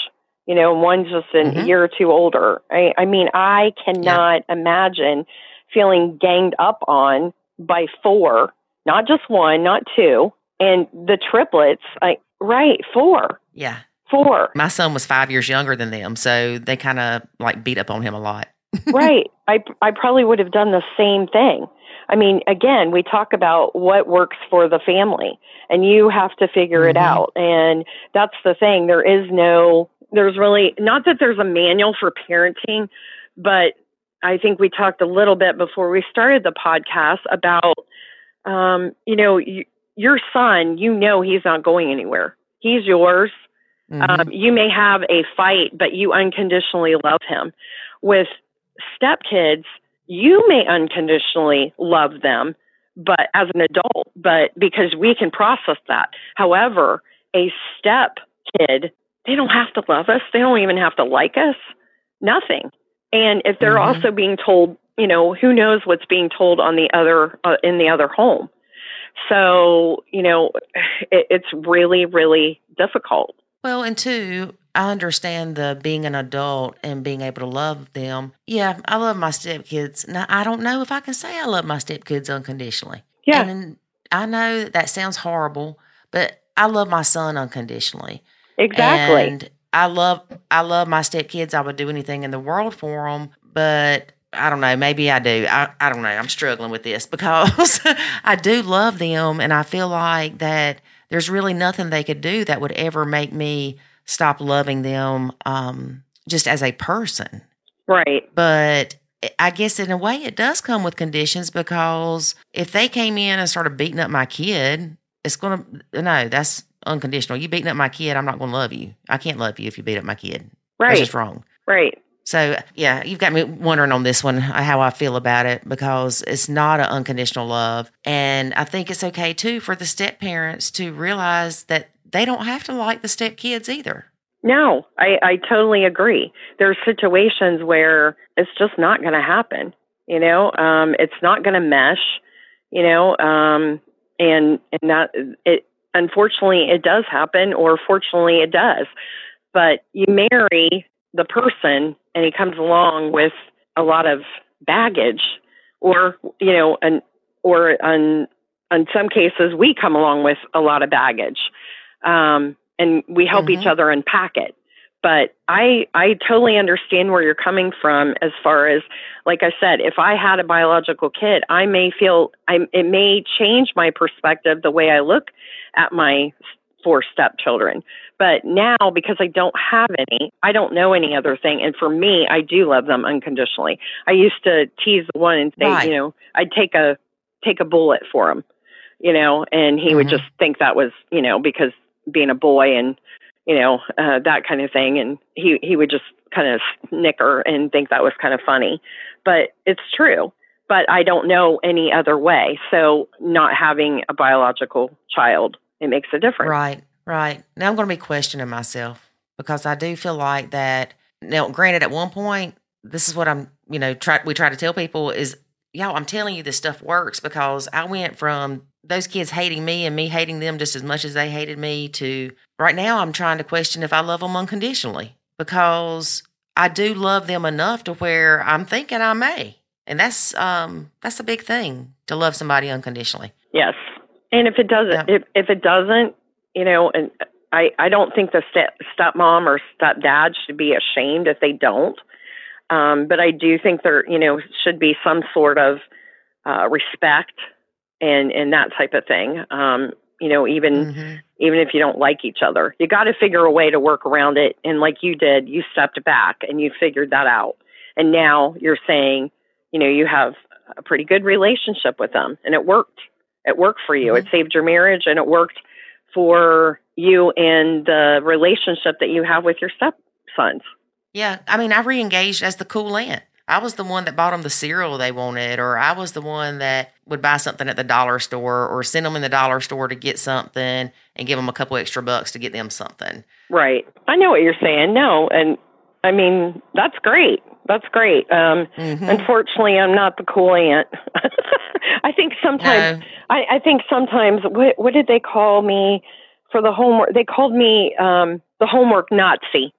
You know, one's just a mm-hmm. year or two older. I, I mean, I cannot yeah. imagine feeling ganged up on by four, not just one, not two, and the triplets. I right four. Yeah, four. My son was five years younger than them, so they kind of like beat up on him a lot. right. I I probably would have done the same thing. I mean, again, we talk about what works for the family, and you have to figure mm-hmm. it out. And that's the thing. There is no, there's really, not that there's a manual for parenting, but I think we talked a little bit before we started the podcast about, um, you know, y- your son, you know, he's not going anywhere. He's yours. Mhm. Um, you may have a fight, but you unconditionally love him. With stepkids, you may unconditionally love them, but as an adult, but because we can process that. However, a step kid, they don't have to love us. They don't even have to like us. Nothing. And if they're Mhm. also being told, you know, who knows what's being told on the other uh, in the other home. So, you know, it, it's really, really difficult. Well, and two, I understand the being an adult and being able to love them. Yeah, I love my stepkids. Now, I don't know if I can say I love my stepkids unconditionally. Yeah. And I know that, that sounds horrible, but I love my son unconditionally. Exactly. And I love I love my stepkids. I would do anything in the world for them, but I don't know. Maybe I do. I, I don't know. I'm struggling with this because I do love them, and I feel like that there's really nothing they could do that would ever make me stop loving them um, just as a person. right. But I guess in a way it does come with conditions because if they came in and started beating up my kid, it's going to, no, that's unconditional. You beating up my kid, I'm not going to love you. I can't love you if you beat up my kid. That's Right. just wrong. Right. So, yeah, you've got me wondering on this one uh, how I feel about it because it's not an unconditional love. And I think it's okay too for the step parents to realize that they don't have to like the step kids either. No, I, I totally agree. There's situations where it's just not going to happen. You know, um, it's not going to mesh. You know, um, and and that it unfortunately it does happen, or fortunately it does. But you marry the person, and he comes along with a lot of baggage, or you know, and or on in some cases we come along with a lot of baggage. Um, and we help each Mhm. other unpack it. But I I totally understand where you're coming from as far as like I said, if I had a biological kid, I may feel I it may change my perspective the way I look at my four stepchildren. But now because I don't have any, I don't know any other thing and for me, I do love them unconditionally. I used to tease the one and say, Right. you know, I'd take a take a bullet for him, you know, and he would Mhm. just think that was, you know, because being a boy and you know uh, that kind of thing. And he he would just kind of snicker and think that was kind of funny. But it's true. But i don't know any other way. So not having a biological child it makes a difference. Right, right. Now I'm going to be questioning myself because I do feel like that. Now, granted, at one point, this is what I'm, you know, try we try to tell people is, y'all, I'm telling you this stuff works because I went from those kids hating me and me hating them just as much as they hated me to right now I'm trying to question if I love them unconditionally because I do love them enough to where I'm thinking I may. And that's um that's a big thing to love somebody unconditionally. yes and if it doesn't Yeah. if if it doesn't you know and i i don't think the step stepmom or stepdad should be ashamed if they don't um but i do think there you know should be some sort of uh respect and and that type of thing um you know even Mhm. Even if you don't like each other. You got to figure a way to work around it. And like you did, you stepped back and you figured that out. And now you're saying, you know, you have a pretty good relationship with them and it worked. It worked for you. It mm-hmm. saved your marriage and it worked for you and the relationship that you have with your stepsons. Yeah, I mean, I re-engaged as the cool aunt. I was the one that bought them the cereal they wanted, or I was the one that would buy something at the dollar store, or send them in the dollar store to get something and give them a couple extra bucks to get them something. Right. I know what you're saying. No. And I mean, that's great. That's great. Um, Mhm. Unfortunately, I'm not the cool aunt. I think sometimes No, I, I think sometimes what what did they call me for the homework? They called me um, the homework Nazi.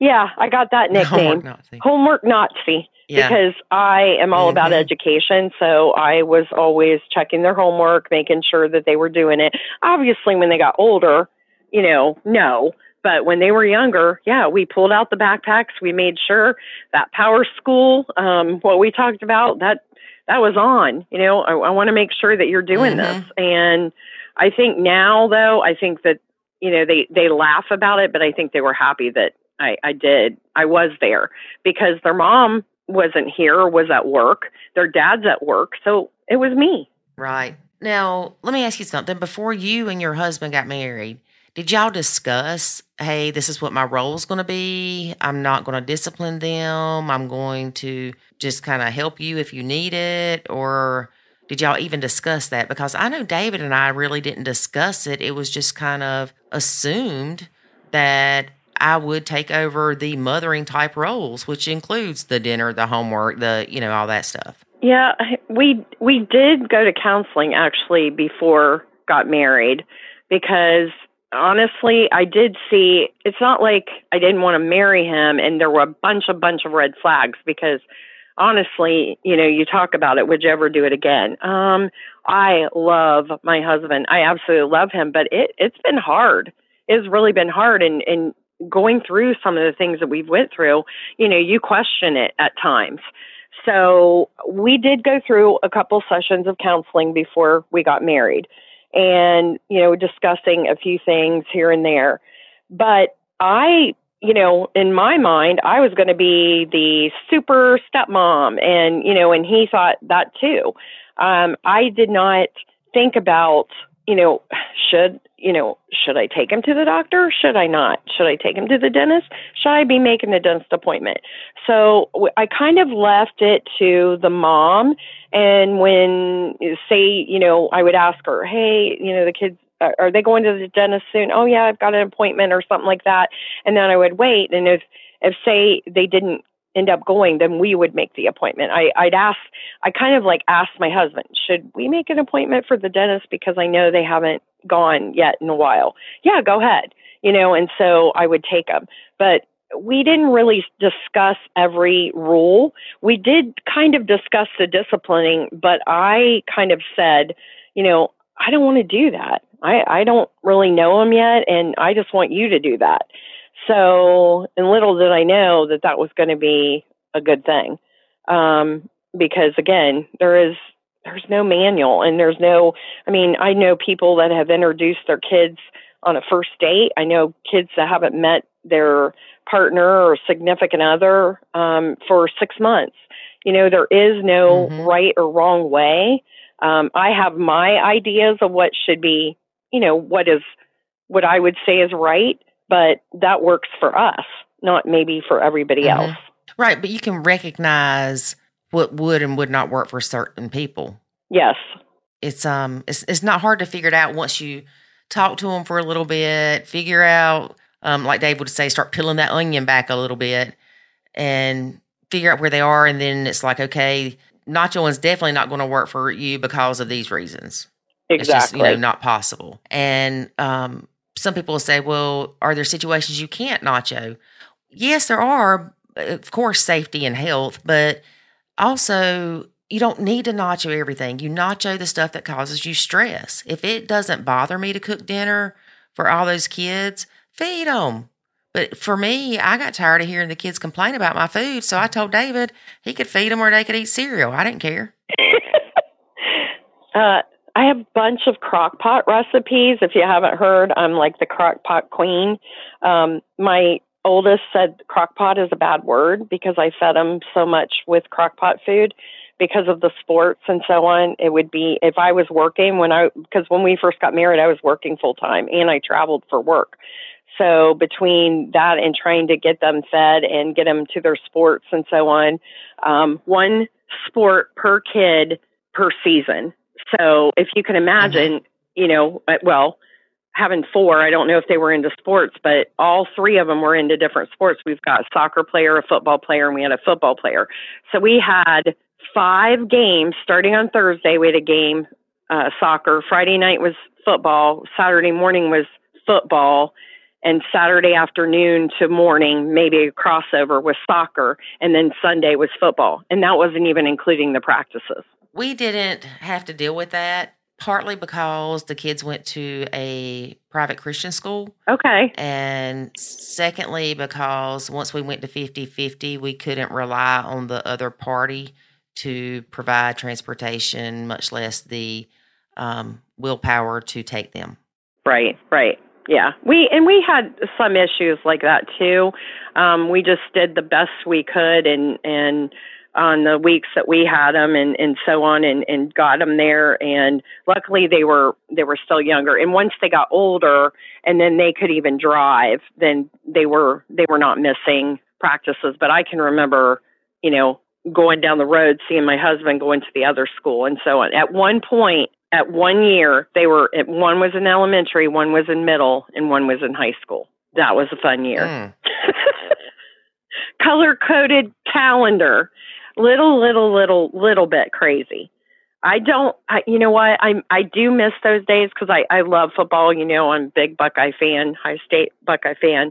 Yeah, I got that nickname. homework Nazi. Homework Nazi Yeah, because I am all about Mhm. education. So I was always checking their homework, making sure that they were doing it. Obviously, when they got older, you know, no. But when they were younger, yeah, we pulled out the backpacks. We made sure that power school, um, what we talked about, that that was on. You know, I, I want to make sure that you're doing this. And I think now, though, I think that you know they they laugh about it, but I think they were happy that I, I did. I was there because their mom wasn't here or was at work. Their dad's at work. So it was me. Right. Now, let me ask you something. Before you and your husband got married, did y'all discuss, hey, this is what my role is going to be? I'm not going to discipline them. I'm going to just kind of help you if you need it? Or did y'all even discuss that? Because I know David and I really didn't discuss it. It was just kind of assumed that I would take over the mothering type roles, which includes the dinner, the homework, the, you know, all that stuff. Yeah, we we did go to counseling actually before got married because honestly, I did see it's not like I didn't want to marry him and there were a bunch a bunch of red flags because honestly, you know, you talk about it, would you ever do it again? Um, I love my husband. I absolutely love him, but it it's been hard. It's really been hard and and going through some of the things that we've went through, you know, you question it at times. So we did go through a couple sessions of counseling before we got married and, you know, discussing a few things here and there. But I, you know, in my mind, I was going to be the super stepmom and, you know, and he thought that too. Um, I did not think about, you know, should you know, should I take him to the doctor? Should I not? Should I take him to the dentist? Should I be making a dentist appointment? So I kind of left it to the mom. And when, say, you know, I would ask her, hey, you know, the kids, are they going to the dentist soon? Oh, yeah, I've got an appointment or something like that. And then I would wait. And if, if say they didn't end up going, then we would make the appointment. I, I'd ask, I kind of like asked my husband, should we make an appointment for the dentist because I know they haven't gone yet in a while? Yeah, go ahead. You know, and so I would take them. But we didn't really discuss every rule. We did kind of discuss the disciplining, but I kind of said, you know, I don't want to do that. I, I don't really know him yet, and I just want you to do that. So, and little did I know that that was going to be a good thing. Um, because again, there is, there's no manual and there's no, I mean, I know people that have introduced their kids on a first date. I know kids that haven't met their partner or significant other um, for six months. You know, there is no mm-hmm. right or wrong way. Um, I have my ideas of what should be, you know, what is what I would say is right but that works for us, not maybe for everybody mm-hmm. else. Right, but you can recognize what would and would not work for certain people. Yes. It's um it's it's not hard to figure it out once you talk to them for a little bit, figure out um like Dave would say start peeling that onion back a little bit and figure out where they are and then it's like okay, nacho is definitely not going to work for you because of these reasons. Exactly. It's just, you know, not possible. And um some people will say, well, are there situations you can't nacho? Yes, there are, of course, safety and health, but also you don't need to nacho everything. You nacho the stuff that causes you stress. If it doesn't bother me to cook dinner for all those kids, feed them. But for me, I got tired of hearing the kids complain about my food, so I told David he could feed them or they could eat cereal. I didn't care. uh, I have a bunch of crock pot recipes. If you haven't heard, I'm like the crock pot queen. Um, my oldest said crock pot is a bad word because I fed him so much with crock pot food because of the sports and so on. It would be if I was working when I, because when we first got married, I was working full time and I traveled for work. So between that and trying to get them fed and get them to their sports and so on, um, one sport per kid per season. So if you can imagine, mm-hmm. you know, uh, well, having four, I don't know if they were into sports, but all three of them were into different sports. We've got a soccer player, a football player, and we had a football player. So we had five games starting on Thursday. We had a game, uh, soccer. Friday night was football. Saturday morning was football. And Saturday afternoon to morning, maybe a crossover was soccer. And then Sunday was football. And that wasn't even including the practices we didn't have to deal with that partly because the kids went to a private Christian school. Okay. And secondly, because once we went to 50 50, we couldn't rely on the other party to provide transportation, much less the um, willpower to take them. Right, right. yeah. We and we had some issues like that too. Um, we just did the best we could, and and on the weeks that we had them and and so on and and got them there. And luckily they were they were still younger. And once they got older and then they could even drive then they were they were not missing practices. But I can remember you know going down the road seeing my husband going to the other school and so on. At one point at one year they were one was in elementary one was in middle and one was in high school. That was a fun year. Mm. color coded calendar little, little, little, little bit crazy. I don't, I, you know what? I I do miss those days because I I love football. You know, I'm a big Buckeye fan, Ohio State Buckeye fan.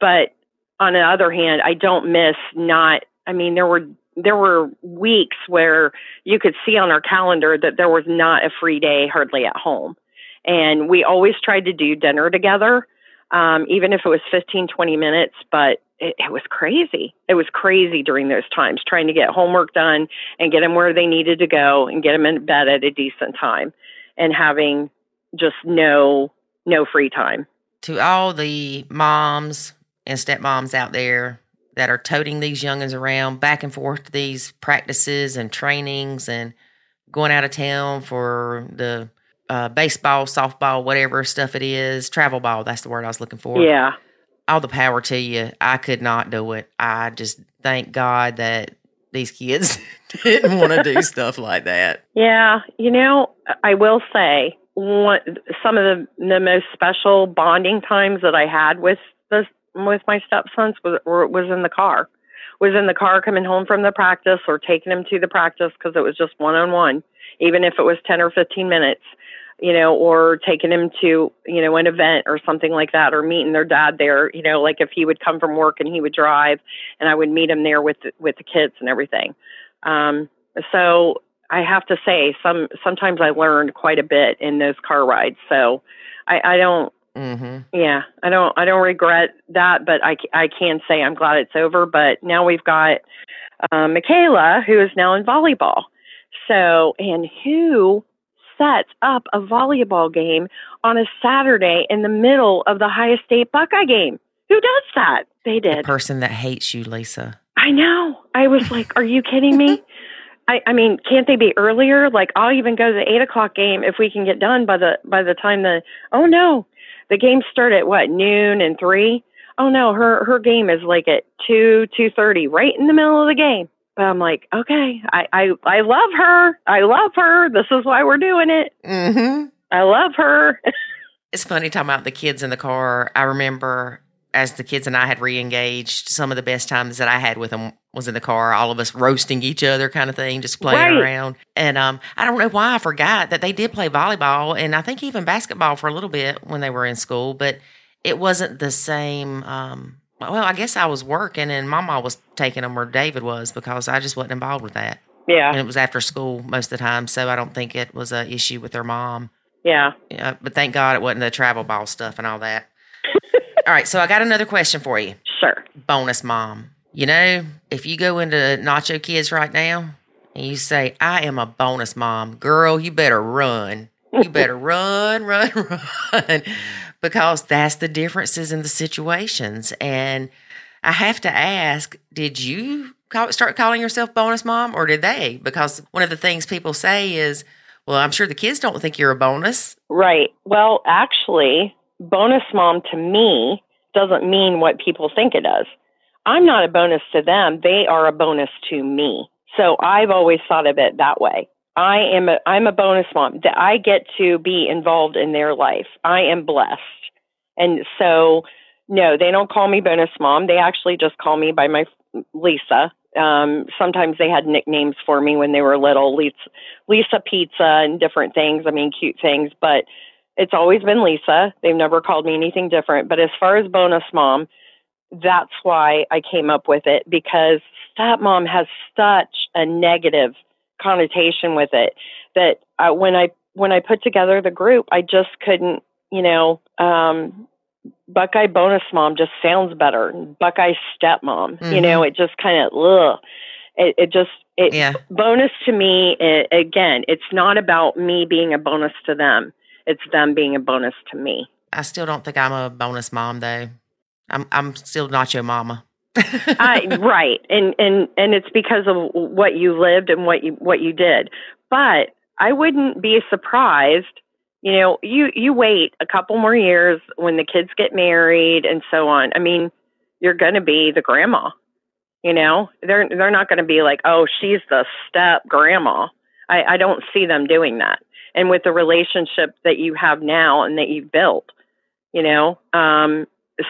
But on the other hand, I don't miss not. I mean, there were there were weeks where you could see on our calendar that there was not a free day hardly at home, and we always tried to do dinner together, um, even if it was 15, 20 minutes. But it, it was crazy. It was crazy during those times trying to get homework done and get them where they needed to go and get them in bed at a decent time and having just no no free time. To all the moms and stepmoms out there that are toting these youngins around back and forth to these practices and trainings and going out of town for the uh, baseball, softball, whatever stuff it is, travel ball. That's the word I was looking for. Yeah all the power to you. I could not do it. I just thank God that these kids didn't want to do stuff like that. Yeah, you know, I will say one some of the the most special bonding times that I had with the with my stepsons was was in the car. Was in the car coming home from the practice or taking them to the practice because it was just one on one, even if it was ten or fifteen minutes you know, or taking him to, you know, an event or something like that, or meeting their dad there, you know, like if he would come from work and he would drive, and I would meet him there with the, with the kids and everything. Um, so I have to say, some sometimes I learned quite a bit in those car rides. So I, I don't. Mm-hmm. Yeah, I don't. I don't regret that, but I, I can say I'm glad it's over. But now we've got uh, Michaela, who is now in volleyball. So, and who sets up a volleyball game on a Saturday in the middle of the Ohio State Buckeye game. Who does that? They did. The person that hates you, Lisa. I know. I was like, are you kidding me? I, I mean, can't they be earlier? Like, I'll even go to the eight o'clock game if we can get done by the by the time the. Oh no, the games start at what noon and three. Oh no, her her game is like at two two thirty, right in the middle of the game. But I'm like, okay, I, I, I love her. I love her. This is why we're doing it. Mm-hmm. I love her. it's funny talking about the kids in the car. I remember as the kids and I had re-engaged, some of the best times that I had with them was in the car, all of us roasting each other kind of thing, just playing right. around. And um, I don't know why I forgot that they did play volleyball and I think even basketball for a little bit when they were in school, but it wasn't the same um, well, I guess I was working and Mama was taking them, where David was, because I just wasn't involved with that. Yeah. And it was after school most of the time, so I don't think it was an issue with their mom. Yeah. Yeah, but thank God it wasn't the travel ball stuff and all that. all right, so I got another question for you. Sure. Bonus mom. You know, if you go into Nacho Kids right now and you say, I am a bonus mom, girl, you better run. You better run, run, run because that's the differences in the situations. And I have to ask, did you call, start calling yourself bonus mom or did they? Because one of the things people say is, well, I'm sure the kids don't think you're a bonus. Right. Well, actually, bonus mom to me doesn't mean what people think it does. I'm not a bonus to them, they are a bonus to me. So I've always thought of it that way. I am a I'm a bonus mom. That I get to be involved in their life. I am blessed. And so no, they don't call me bonus mom. They actually just call me by my Lisa. Um, sometimes they had nicknames for me when they were little, Lisa, Lisa Pizza and different things. I mean, cute things, but it's always been Lisa. They've never called me anything different. But as far as bonus mom, that's why I came up with it because stepmom has such a negative connotation with it that uh, when I when I put together the group, I just couldn't, you know, um, Buckeye bonus mom just sounds better. Buckeye stepmom, mm-hmm. you know, it just kind of ugh. It, it just it yeah. bonus to me. It, again, it's not about me being a bonus to them. It's them being a bonus to me. I still don't think I'm a bonus mom though. I'm I'm still not your mama. I, right, and and and it's because of what you lived and what you what you did. But I wouldn't be surprised. You know, you you wait a couple more years when the kids get married and so on. I mean, you're going to be the grandma. You know, they're they're not going to be like, oh, she's the step grandma. I, I don't see them doing that. And with the relationship that you have now and that you've built, you know, um,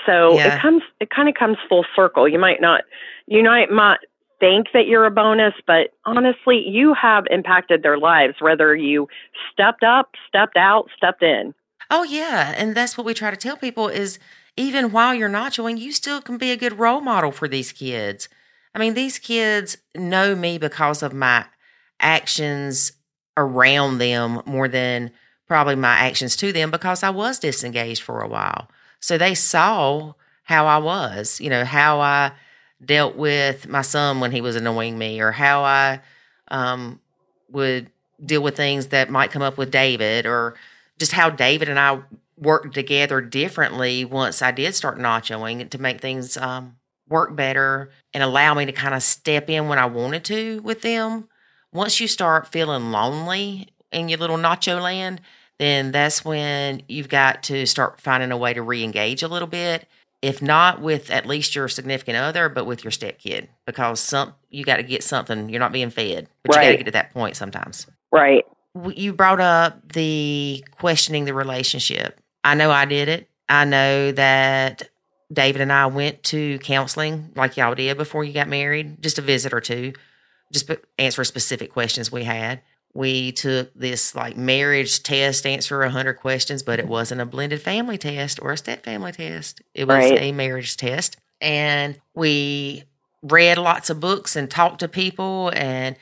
so yeah. it comes it kind of comes full circle. You might not you might not think that you're a bonus, but honestly, you have impacted their lives whether you stepped up, stepped out, stepped in. Oh yeah, and that's what we try to tell people is even while you're nachoing, you still can be a good role model for these kids. I mean, these kids know me because of my actions around them more than probably my actions to them because I was disengaged for a while. So they saw how I was, you know, how I dealt with my son when he was annoying me or how I um, would deal with things that might come up with David or just how David and I worked together differently once I did start nachoing to make things um, work better and allow me to kind of step in when I wanted to with them. Once you start feeling lonely in your little nacho land, then that's when you've got to start finding a way to re-engage a little bit. If not with at least your significant other, but with your stepkid, because some you got to get something. You're not being fed, but right. you got to get to that point sometimes. Right. You brought up the questioning the relationship. I know I did it. I know that David and I went to counseling like y'all did before you got married, just a visit or two, just answer specific questions we had. We took this like marriage test, answer 100 questions, but it wasn't a blended family test or a step family test. It was right. a marriage test. And we read lots of books and talked to people. And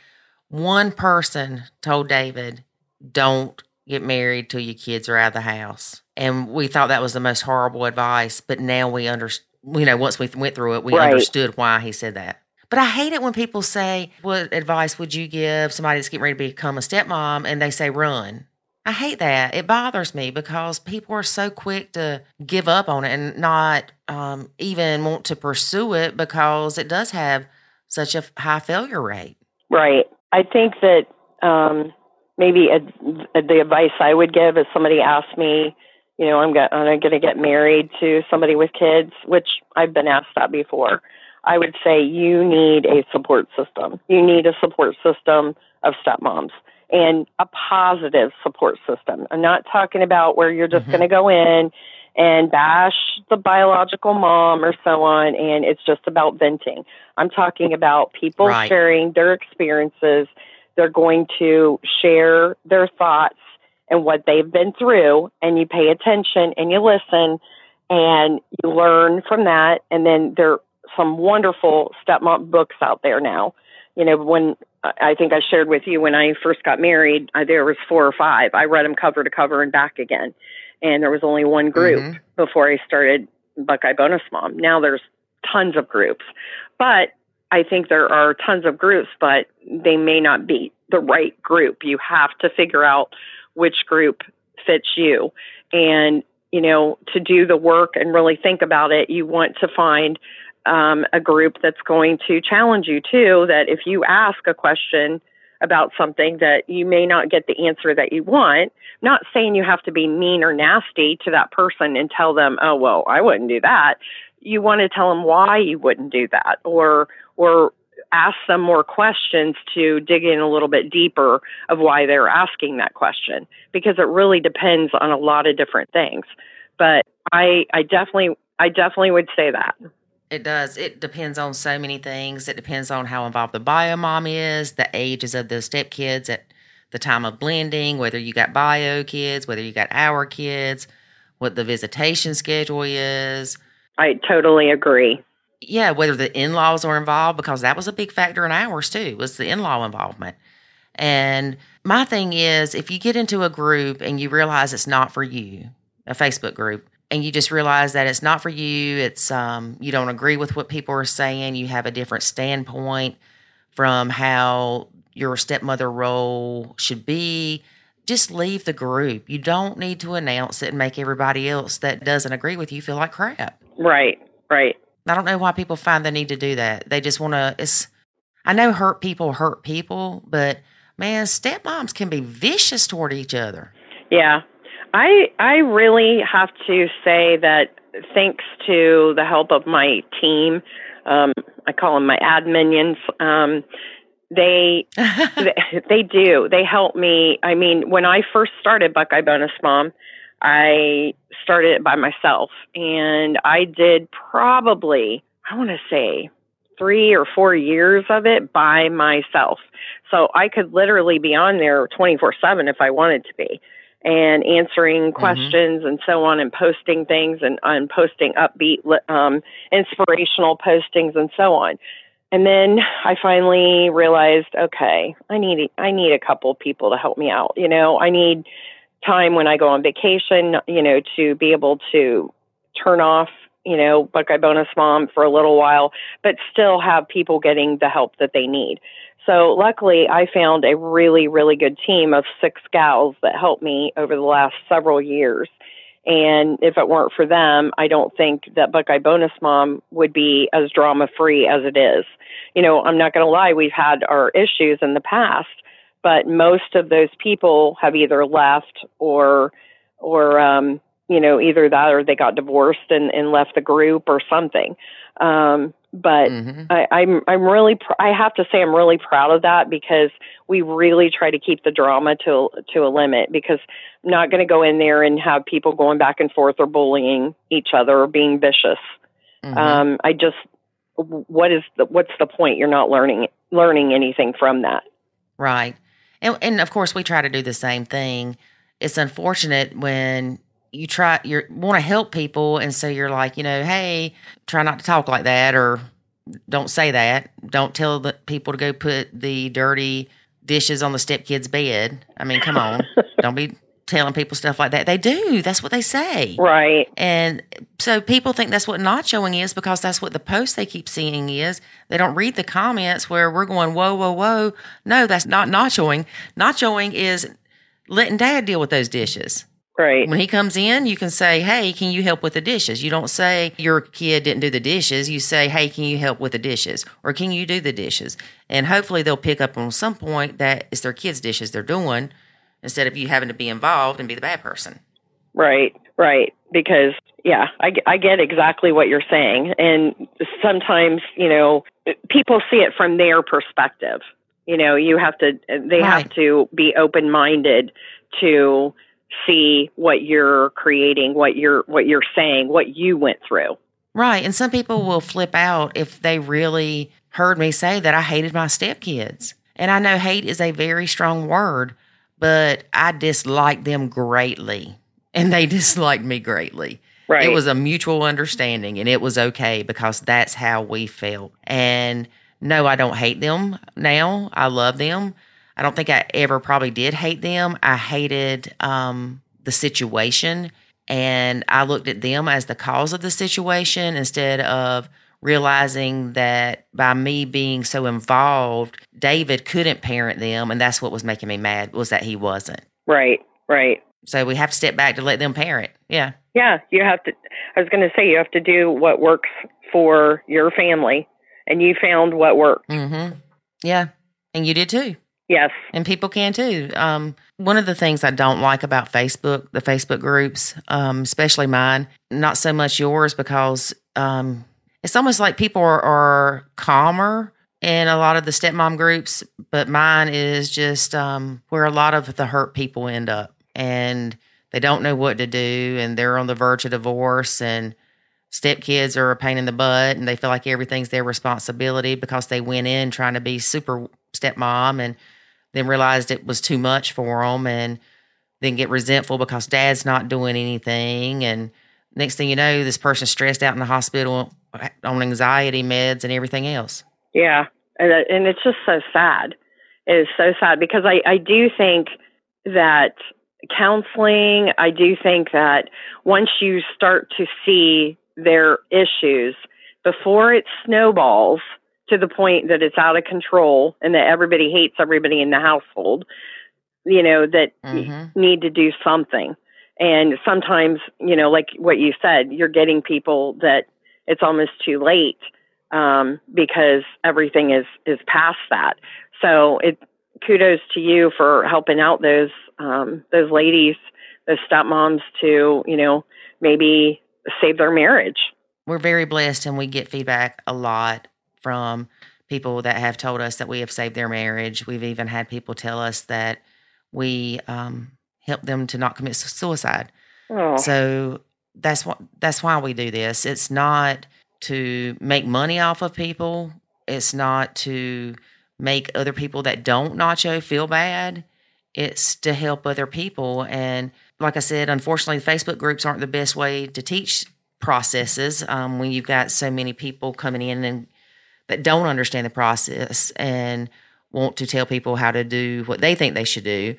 one person told David, don't get married till your kids are out of the house and we thought that was the most horrible advice. But now we understand. You know, once we went through it, we right. understood why he said that. But I hate it when people say, "What advice would you give somebody that's getting ready to become a stepmom?" and they say, "Run." I hate that. It bothers me because people are so quick to give up on it and not um, even want to pursue it because it does have such a high failure rate. Right. I think that um, maybe a, a, the advice I would give is somebody asked me you know, I'm, I'm going to get married to somebody with kids, which I've been asked that before. I would say you need a support system. You need a support system of stepmoms and a positive support system. I'm not talking about where you're just mm-hmm. going to go in and bash the biological mom or so on, and it's just about venting. I'm talking about people right. sharing their experiences. They're going to share their thoughts and what they've been through and you pay attention and you listen and you learn from that and then there are some wonderful stepmom books out there now. You know when i think i shared with you when i first got married there was four or five. I read them cover to cover and back again. And there was only one group mm-hmm. before i started buckeye bonus mom. Now there's tons of groups. But i think there are tons of groups but they may not be the right group. You have to figure out which group fits you. And, you know, to do the work and really think about it, you want to find um, a group that's going to challenge you too. That if you ask a question about something that you may not get the answer that you want, not saying you have to be mean or nasty to that person and tell them, oh, well, I wouldn't do that. You want to tell them why you wouldn't do that or, or ask them more questions to dig in a little bit deeper of why they're asking that question because it really depends on a lot of different things. But I I definitely I definitely would say that. It does. It depends on so many things. It depends on how involved the bio mom is, the ages of the step kids at the time of blending, whether you got bio kids, whether you got our kids, what the visitation schedule is. I totally agree yeah, whether the in laws are involved, because that was a big factor in ours too, was the in law involvement. And my thing is, if you get into a group and you realize it's not for you, a Facebook group, and you just realize that it's not for you, it's um, you don't agree with what people are saying, you have a different standpoint from how your stepmother role should be, just leave the group. You don't need to announce it and make everybody else that doesn't agree with you feel like crap. Right, right. I don't know why people find the need to do that. They just want to. It's. I know hurt people hurt people, but man, stepmoms can be vicious toward each other. Yeah, I I really have to say that thanks to the help of my team, um, I call them my adminions. Um, they, they they do. They help me. I mean, when I first started Buckeye Bonus Mom, I started it by myself, and I did probably I want to say three or four years of it by myself. So I could literally be on there 24 7 if I wanted to be and answering mm-hmm. questions and so on and posting things and, and posting upbeat, um, inspirational postings and so on. And then I finally realized, okay, I need I need a couple people to help me out. You know, I need time when I go on vacation, you know, to be able to turn off, you know, Buckeye Bonus Mom for a little while, but still have people getting the help that they need. So luckily, I found a really, really good team of six gals that helped me over the last several years. And if it weren't for them, I don't think that Buckeye Bonus Mom would be as drama free as it is. You know, I'm not going to lie, we've had our issues in the past, but most of those people have either left or, or, um, you know, either that or they got divorced and, and left the group or something. Um, but mm-hmm. I, I'm I'm really pr- I have to say I'm really proud of that because we really try to keep the drama to to a limit because I'm not going to go in there and have people going back and forth or bullying each other or being vicious. Mm-hmm. Um, I just what is the what's the point? You're not learning learning anything from that. Right. And and of course we try to do the same thing. It's unfortunate when you try you want to help people and so you're like you know hey try not to talk like that or don't say that. Don't tell the people to go put the dirty dishes on the stepkid's bed. I mean come on. Don't be telling people stuff like that. They do. That's what they say. Right. And so people think that's what nachoing is because that's what the post they keep seeing is. They don't read the comments where we're going whoa whoa whoa. No that's not nachoing. Not showing is letting dad deal with those dishes Right. When he comes in, you can say, Hey, can you help with the dishes? You don't say your kid didn't do the dishes. You say, Hey, can you help with the dishes? Or can you do the dishes? And hopefully they'll pick up on some point that it's their kids' dishes they're doing instead of you having to be involved and be the bad person. Right, right. Because, yeah, I, I get exactly what you're saying. And sometimes, you know, people see it from their perspective. You know, you have to, they right. have to be open minded to, see what you're creating, what you're what you're saying, what you went through. Right. And some people will flip out if they really heard me say that I hated my stepkids. And I know hate is a very strong word, but I disliked them greatly. And they disliked me greatly. Right. It was a mutual understanding and it was okay because that's how we felt. And no, I don't hate them now. I love them. I don't think I ever probably did hate them. I hated um, the situation, and I looked at them as the cause of the situation instead of realizing that by me being so involved, David couldn't parent them, and that's what was making me mad was that he wasn't. Right, right. So we have to step back to let them parent. Yeah. Yeah, you have to. I was going to say you have to do what works for your family, and you found what worked. Mm-hmm. Yeah, and you did too. Yes. And people can too. Um, one of the things I don't like about Facebook, the Facebook groups, um, especially mine, not so much yours, because um, it's almost like people are, are, calmer in a lot of the stepmom groups, but mine is just um, where a lot of the hurt people end up. And they don't know what to do, and they're on the verge of divorce, and stepkids are a pain in the butt, and they feel like everything's their responsibility because they went in trying to be super stepmom and then realized it was too much for them and then get resentful because dad's not doing anything. And next thing you know this person's stressed out in the hospital on anxiety meds and everything else. Yeah. And, uh, and it's just so sad. It is so sad because I, I do think that counseling i do think that once you start to see their issues before it snowballs to the point that it's out of control and that everybody hates everybody in the household, you know, that Mhm. need to do something. And sometimes, you know, like what you said, you're getting people that it's almost too late um, because everything is is past that. So it kudos to you for helping out those um, those ladies, those stepmoms to you know maybe save their marriage. We're very blessed and we get feedback a lot from people that have told us that we have saved their marriage. We've even had people tell us that we um, helped them to not commit suicide. Oh, So that's what that's why we do this. It's not to make money off of people. It's not to make other people that don't nacho feel bad. It's to help other people. And like I said, unfortunately, Facebook groups aren't the best way to teach processes um, when you've got so many people coming in and that don't understand the process and want to tell people how to do what they think they should do.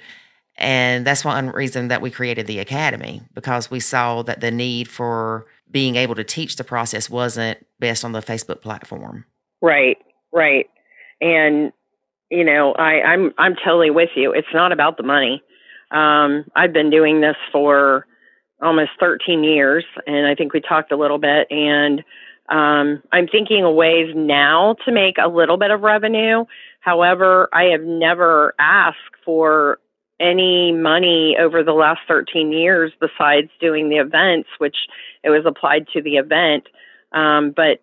And that's one reason that we created the academy because we saw that the need for being able to teach the process wasn't best on the Facebook platform. right, right. And you know, I, I'm I'm totally with you. It's not about the money. Um, I've been doing this for almost 13 years, and I think we talked a little bit. And um, I'm thinking of ways now to make a little bit of revenue. However, I have never asked for any money over the last 13 years besides doing the events, which it was applied to the event. Um, but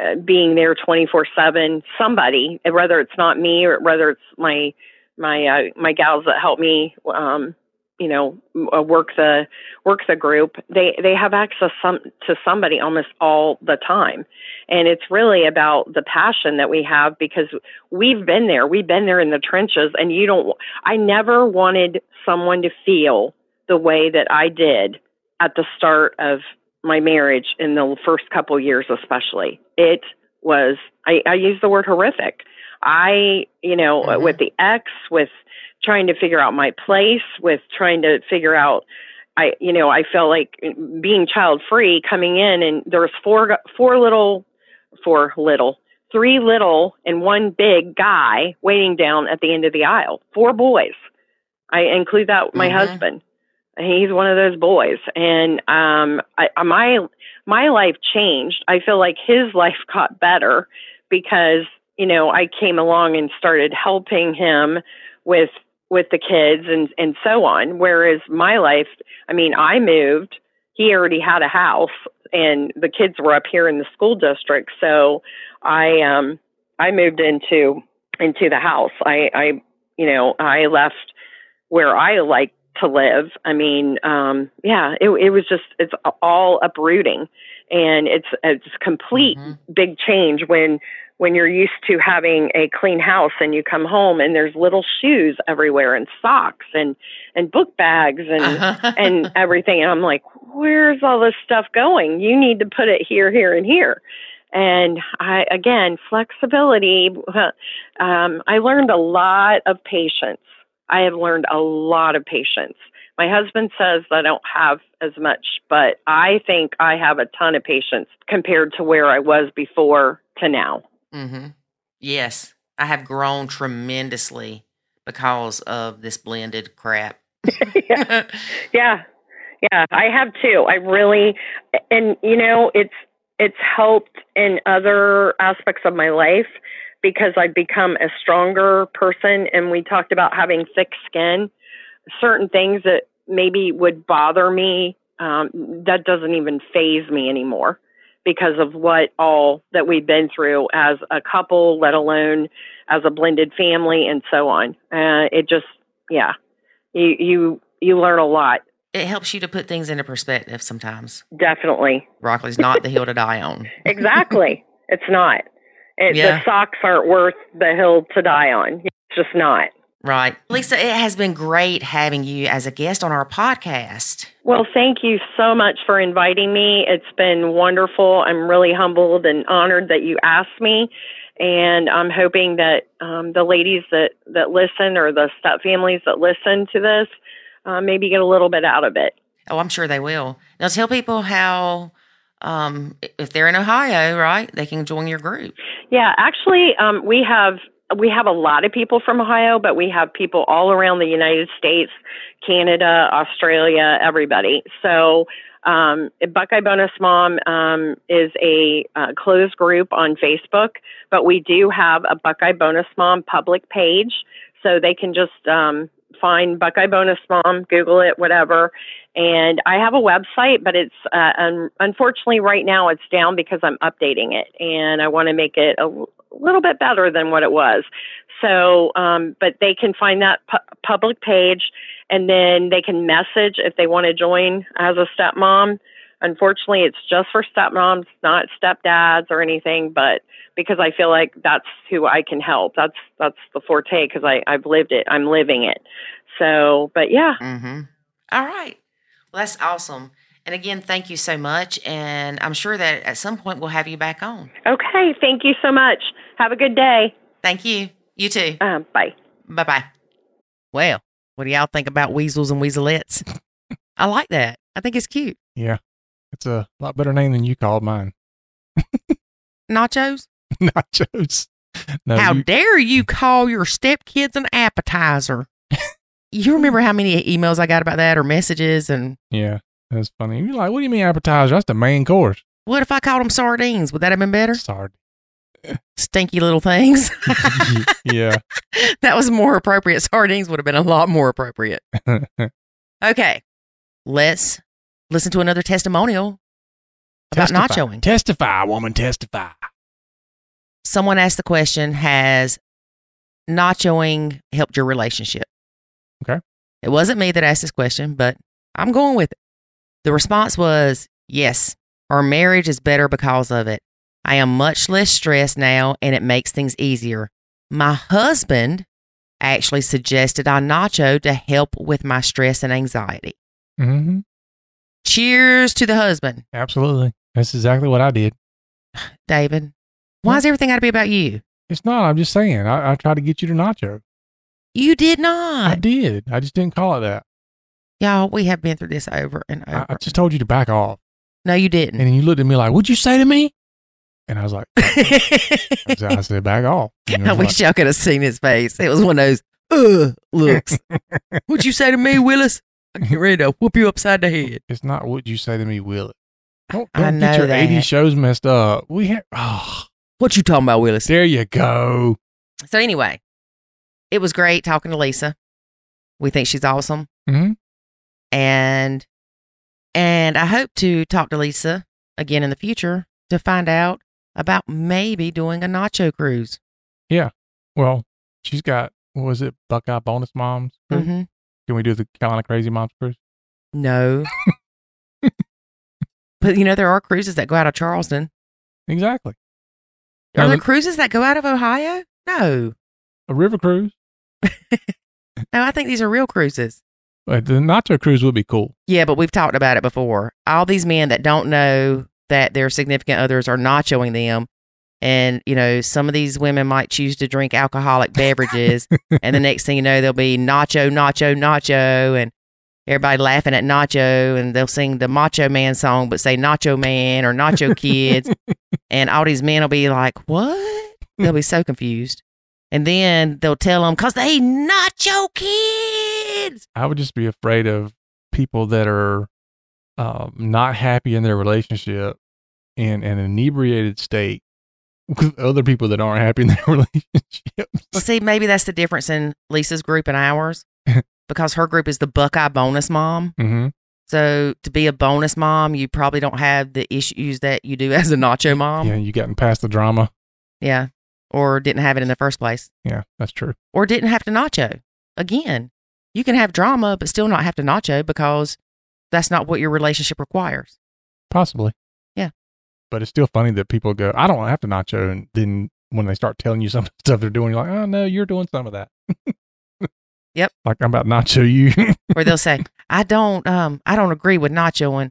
uh, being there 24 7 somebody whether it's not me or whether it's my my uh, my gals that help me um you know uh, work the work the group they they have access some to somebody almost all the time. And it's really about the passion that we have because we've been there. We've been there in the trenches and you don't i never wanted someone to feel the way that i did at the start of my marriage in the first couple years especially. It was I, I use the word horrific. I you know Mhm. with the ex with trying to figure out my place with trying to figure out i you know i felt like being child free coming in and there was four four little four little three little and one big guy waiting down at the end of the aisle. Four boys. I include that my Mhm. husband. He's one of those boys. And um I, my my life changed. I feel like his life got better because you know i came along and started helping him with with the kids and and so on. Whereas my life i mean i moved he already had a house and the kids were up here in the school district. So i um i moved into into the house. I i you know i left where i like to live. I mean um yeah it it was just it's all uprooting. And it's it's complete Mhm. big change when when you're used to having a clean house and you come home and there's little shoes everywhere and socks and and book bags and and everything. And I'm like where's all this stuff going? You need to put it here here and here. And I again flexibility um I learned a lot of patience. I have learned a lot of patience. My husband says I don't have as much but I think I have a ton of patience compared to where I was before to now hmm Yes, I have grown tremendously because of this blended crap. yeah. Yeah. Yeah, I have too. I really and you know, it's it's helped in other aspects of my life because I've become a stronger person and we talked about having thick skin. Certain things that maybe would bother me um, that doesn't even phase me anymore because of what all that we've been through as a couple, let alone as a blended family and so on. Uh, it just, yeah, you you you learn a lot. It helps you to put things into perspective sometimes. Definitely, Broccoli's not the hill to die on. exactly. it's not. It, Yeah. The socks aren't worth the hill to die on. It's just not. Right. Lisa, it has been great having you as a guest on our podcast. Well, thank you so much for inviting me. It's been wonderful. I'm really humbled and honored that you asked me. And I'm hoping that um, the ladies that, that listen or the step families that listen to this uh, maybe get a little bit out of it. Oh, I'm sure they will. Now tell people how, um, if they're in Ohio, right, they can join your group. Yeah, actually, um, we have we have a lot of people from Ohio, but we have people all around the United States, Canada, Australia, everybody. So um, Buckeye Bonus Mom um, is a uh, closed group on Facebook, but we do have a Buckeye Bonus Mom public page, so they can just um, find Buckeye Bonus Mom, Google it, whatever. And I have a website, but it's uh, un- unfortunately right now it's down because I'm updating it, and I want to make it a little bit better than what it was. So, um, but they can find that pu- public page, and then they can message if they want to join as a stepmom. Unfortunately, it's just for stepmoms, not stepdads or anything, but because I feel like that's who I can help. That's that's the forte because I I've lived it. I'm living it. So, but yeah, Mm-hmm. All right. Well, that's awesome. And again, thank you so much. And I'm sure that at some point we'll have you back on. okay. Thank you so much. Have a good day. Thank you. You too. Um, bye. Bye bye. Well, what do y'all think about weasels and weaselettes? I like that. I think it's cute. Yeah. It's a lot better name than you called mine. Nachos? Nachos. No, how you- dare you call your stepkids an appetizer? you remember how many emails I got about that or messages? And yeah, that's funny. You're like, what do you mean appetizer? That's the main course. what if I called them sardines? Would that have been better? Sorry. Stinky little things. yeah. that was more appropriate. Sardines would have been a lot more appropriate. Okay. Let's listen to another testimonial about nachoing. Testify, woman, testify. Someone asked the question Has nachoing helped your relationship? Okay. It wasn't me that asked this question, but I'm going with it. The response was yes, our marriage is better because of it. I am much less stressed now and it makes things easier. My husband actually suggested I nacho to help with my stress and anxiety. Mm-hmm. Cheers to the husband, Absolutely. That's exactly what I did. David. Why's everything got to be about you? It's not. I'm just saying. I, I tried to get you to nacho. You did not. I did. I just didn't call it that. Y'all, we have been through this over and I, over. I just told you to back off. no, you didn't. And then you looked at me like, what'd you say to me? And I was like, I said, I said back off. I wish y'all could have seen his face. It was one of those uh looks. What'd you say to me, Willis? I get ready to whoop you upside the head. It's not what you say to me, will it? Don't, don't know get your that. 80 shows messed up. We have, oh, What you talking about, Willis? there you go. So anyway, it was great talking to Lisa. We think she's awesome. Mhm. And and I hope to talk to Lisa again in the future to find out about maybe doing a nacho cruise. Yeah. Well, she's got, what was it, Buckeye Bonus Moms? cruise? hmm Can we do the Carolina Crazy Moms cruise? No. but you know, there are cruises that go out of Charleston. Exactly. Are Now, there the- cruises that go out of Ohio? No. a river cruise? No, I think these are real cruises. The Nacho cruise would be cool. Yeah, but we've talked about it before. All these men that don't know that their significant others are nachoing them. And, you know, some of these women might choose to drink alcoholic beverages. and the next thing you know, they'll be nacho, nacho, nacho. And everybody laughing at nacho. And they'll sing the Macho Man song, but say Nacho Man or Nacho Kids. and all these men will be like, what? They'll be so confused. And then they'll tell them, because they nacho kids. I would just be afraid of people that are um, not happy in their relationship in an inebriated state with other people that aren't happy in their relationship. Well, see, maybe that's the difference in Lisa's group and ours because her group is the Buckeye bonus mom. hmm So to be a bonus mom, you probably don't have the issues that you do as a nacho mom. yeah, you gotten past the drama. Yeah. Or didn't have it in the first place. Yeah, that's true. Or didn't have to nacho. Again, you can have drama, but still not have to nacho because that's not what your relationship requires. Possibly. Yeah. But it's still funny that people go, I don't have to nacho. And then when they start telling you some of the stuff they're doing, you're like, oh, no, you're doing some of that. Yep. Like I'm about nacho you. or they'll say, I don't um I don't agree with nachoing,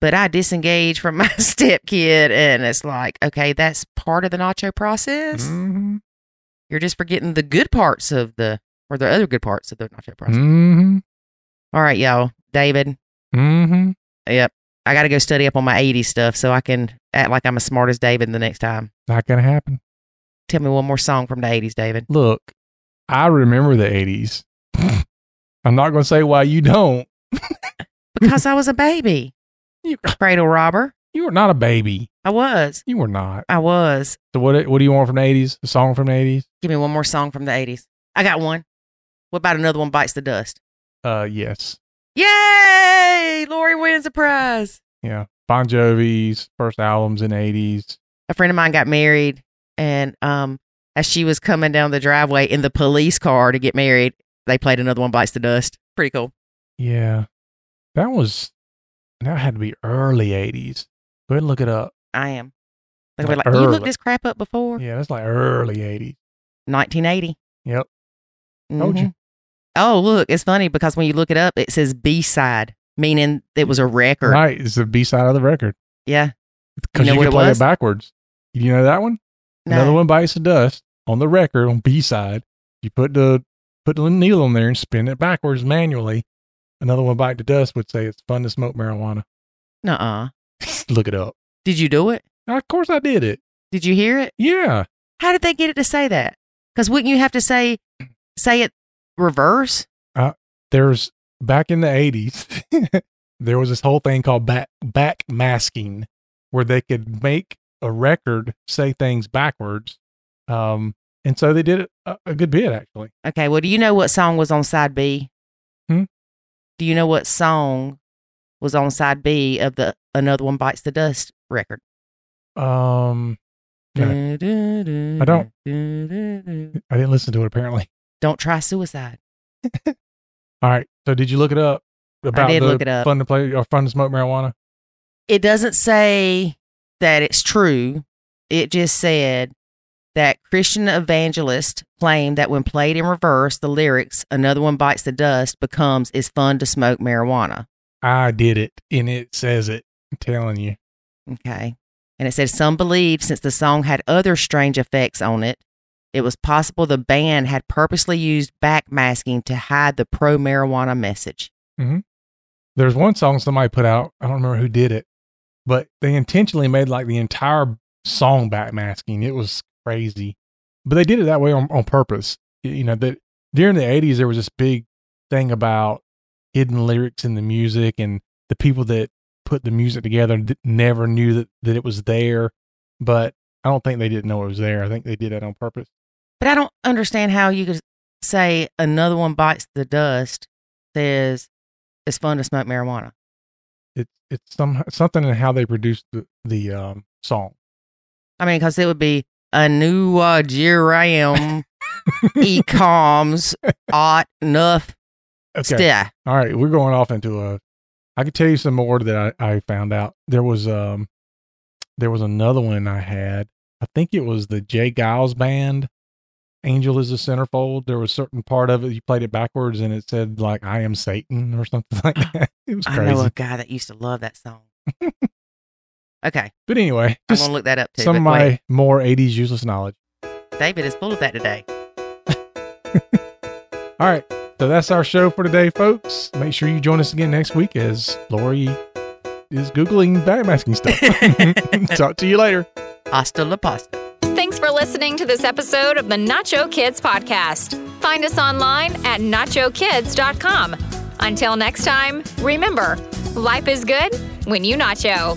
but I disengage from my step kid and it's like, okay, that's part of the nacho process. hmm You're just forgetting the good parts of the or the other good parts of the nacho process. hmm All right, y'all. David. hmm Yep. I got to go study up on my 80s stuff so I can act like I'm as smart as David the next time. Not going to happen. Tell me one more song from the 80s, David. Look, I remember the 80s. I'm not going to say why you don't. Because I was a baby. You, Cradle robber. you were not a baby. I was. You were not. I was. So what? What do you want from the 80s? A song from the 80s? Give me one more song from the 80s. I got one. What about another one bites the dust? Uh, yes. Yay! Lori wins a prize. Yeah. Bon Jovi's first albums in the 80s. A friend of mine got married, and um, as she was coming down the driveway in the police car to get married, they played another one bites the dust. Pretty cool. Yeah. That was, that had to be early 80s. Go ahead and look it up. I am. Like, Like you looked this crap up before? Yeah, that's like early 80s. 1980. Yep. Told you. Mhm. Oh, look, it's funny because when you look it up, it says B side, meaning it was a record. Right. It's the B side of the record. Yeah. Because know you, can it play was? it backwards. You know that one? No. Another one bites the dust on the record on B side. You put the put the needle on there and spin it backwards manually. Another one bite the dust would say it's fun to smoke marijuana. Nuh-uh. Look it up. Did you do it? Of course I did it. Did you hear it? Yeah. How did they get it to say that? Because wouldn't you have to say say it reverse? There's back in the eighties, there was this whole thing called back back masking where they could make a record say things backwards. Um and so they did it a, a good bit actually. Okay. Well, do you know what song was on side B? Do you know what song was on side B of the Another One Bites the Dust record? Um. I don't. I didn't listen to it apparently. Don't try suicide. All right. So did you look it up about did the look it up. fun to play or fun to smoke marijuana? It doesn't say that it's true. It just said that Christian evangelists claim that when played in reverse, the lyrics "Another one bites the dust" becomes "It's fun to smoke marijuana." I did it and it says it. I'm telling you. Okay. And it said some believed since the song had other strange effects on it, it was possible the band had purposely used backmasking to hide the pro marijuana message. Mm-hmm. There's one song somebody put out. I don't remember who did it, but they intentionally made like the entire song backmasking. It was crazy, but they did it that way on, on purpose. You know that during the '80s there was this big thing about hidden lyrics in the music, and the people that put the music together never knew that that it was there. But I don't think they didn't know it was there. I think they did that on purpose. But I don't understand how you could say another one bites the dust says it's fun to smoke marijuana. It's it's some something in how they produced the the um, song. I mean, because it would be a new uh, Jeram e-coms ot enough Okay. All right, we're going off into a. I could tell you some more that I, I found out. There was um, there was another one I had. I think it was the J. Geils band. Angel is a centerfold. There was a certain part of it you played it backwards, and it said like "I am Satan" or something like that. It was crazy. I know a guy that used to love that song. okay, But anyway, I'm just gonna look that up too. some of my wait, more '80s useless knowledge. David is full of that today. All right, so that's our show for today, folks. Make sure you join us again next week as Lori is googling backmasking stuff. Talk to you later. Hasta la pasta. Thanks for listening to this episode of the Nacho Kids podcast. Find us online at nachokids.com. Until next time, remember, life is good when you nacho.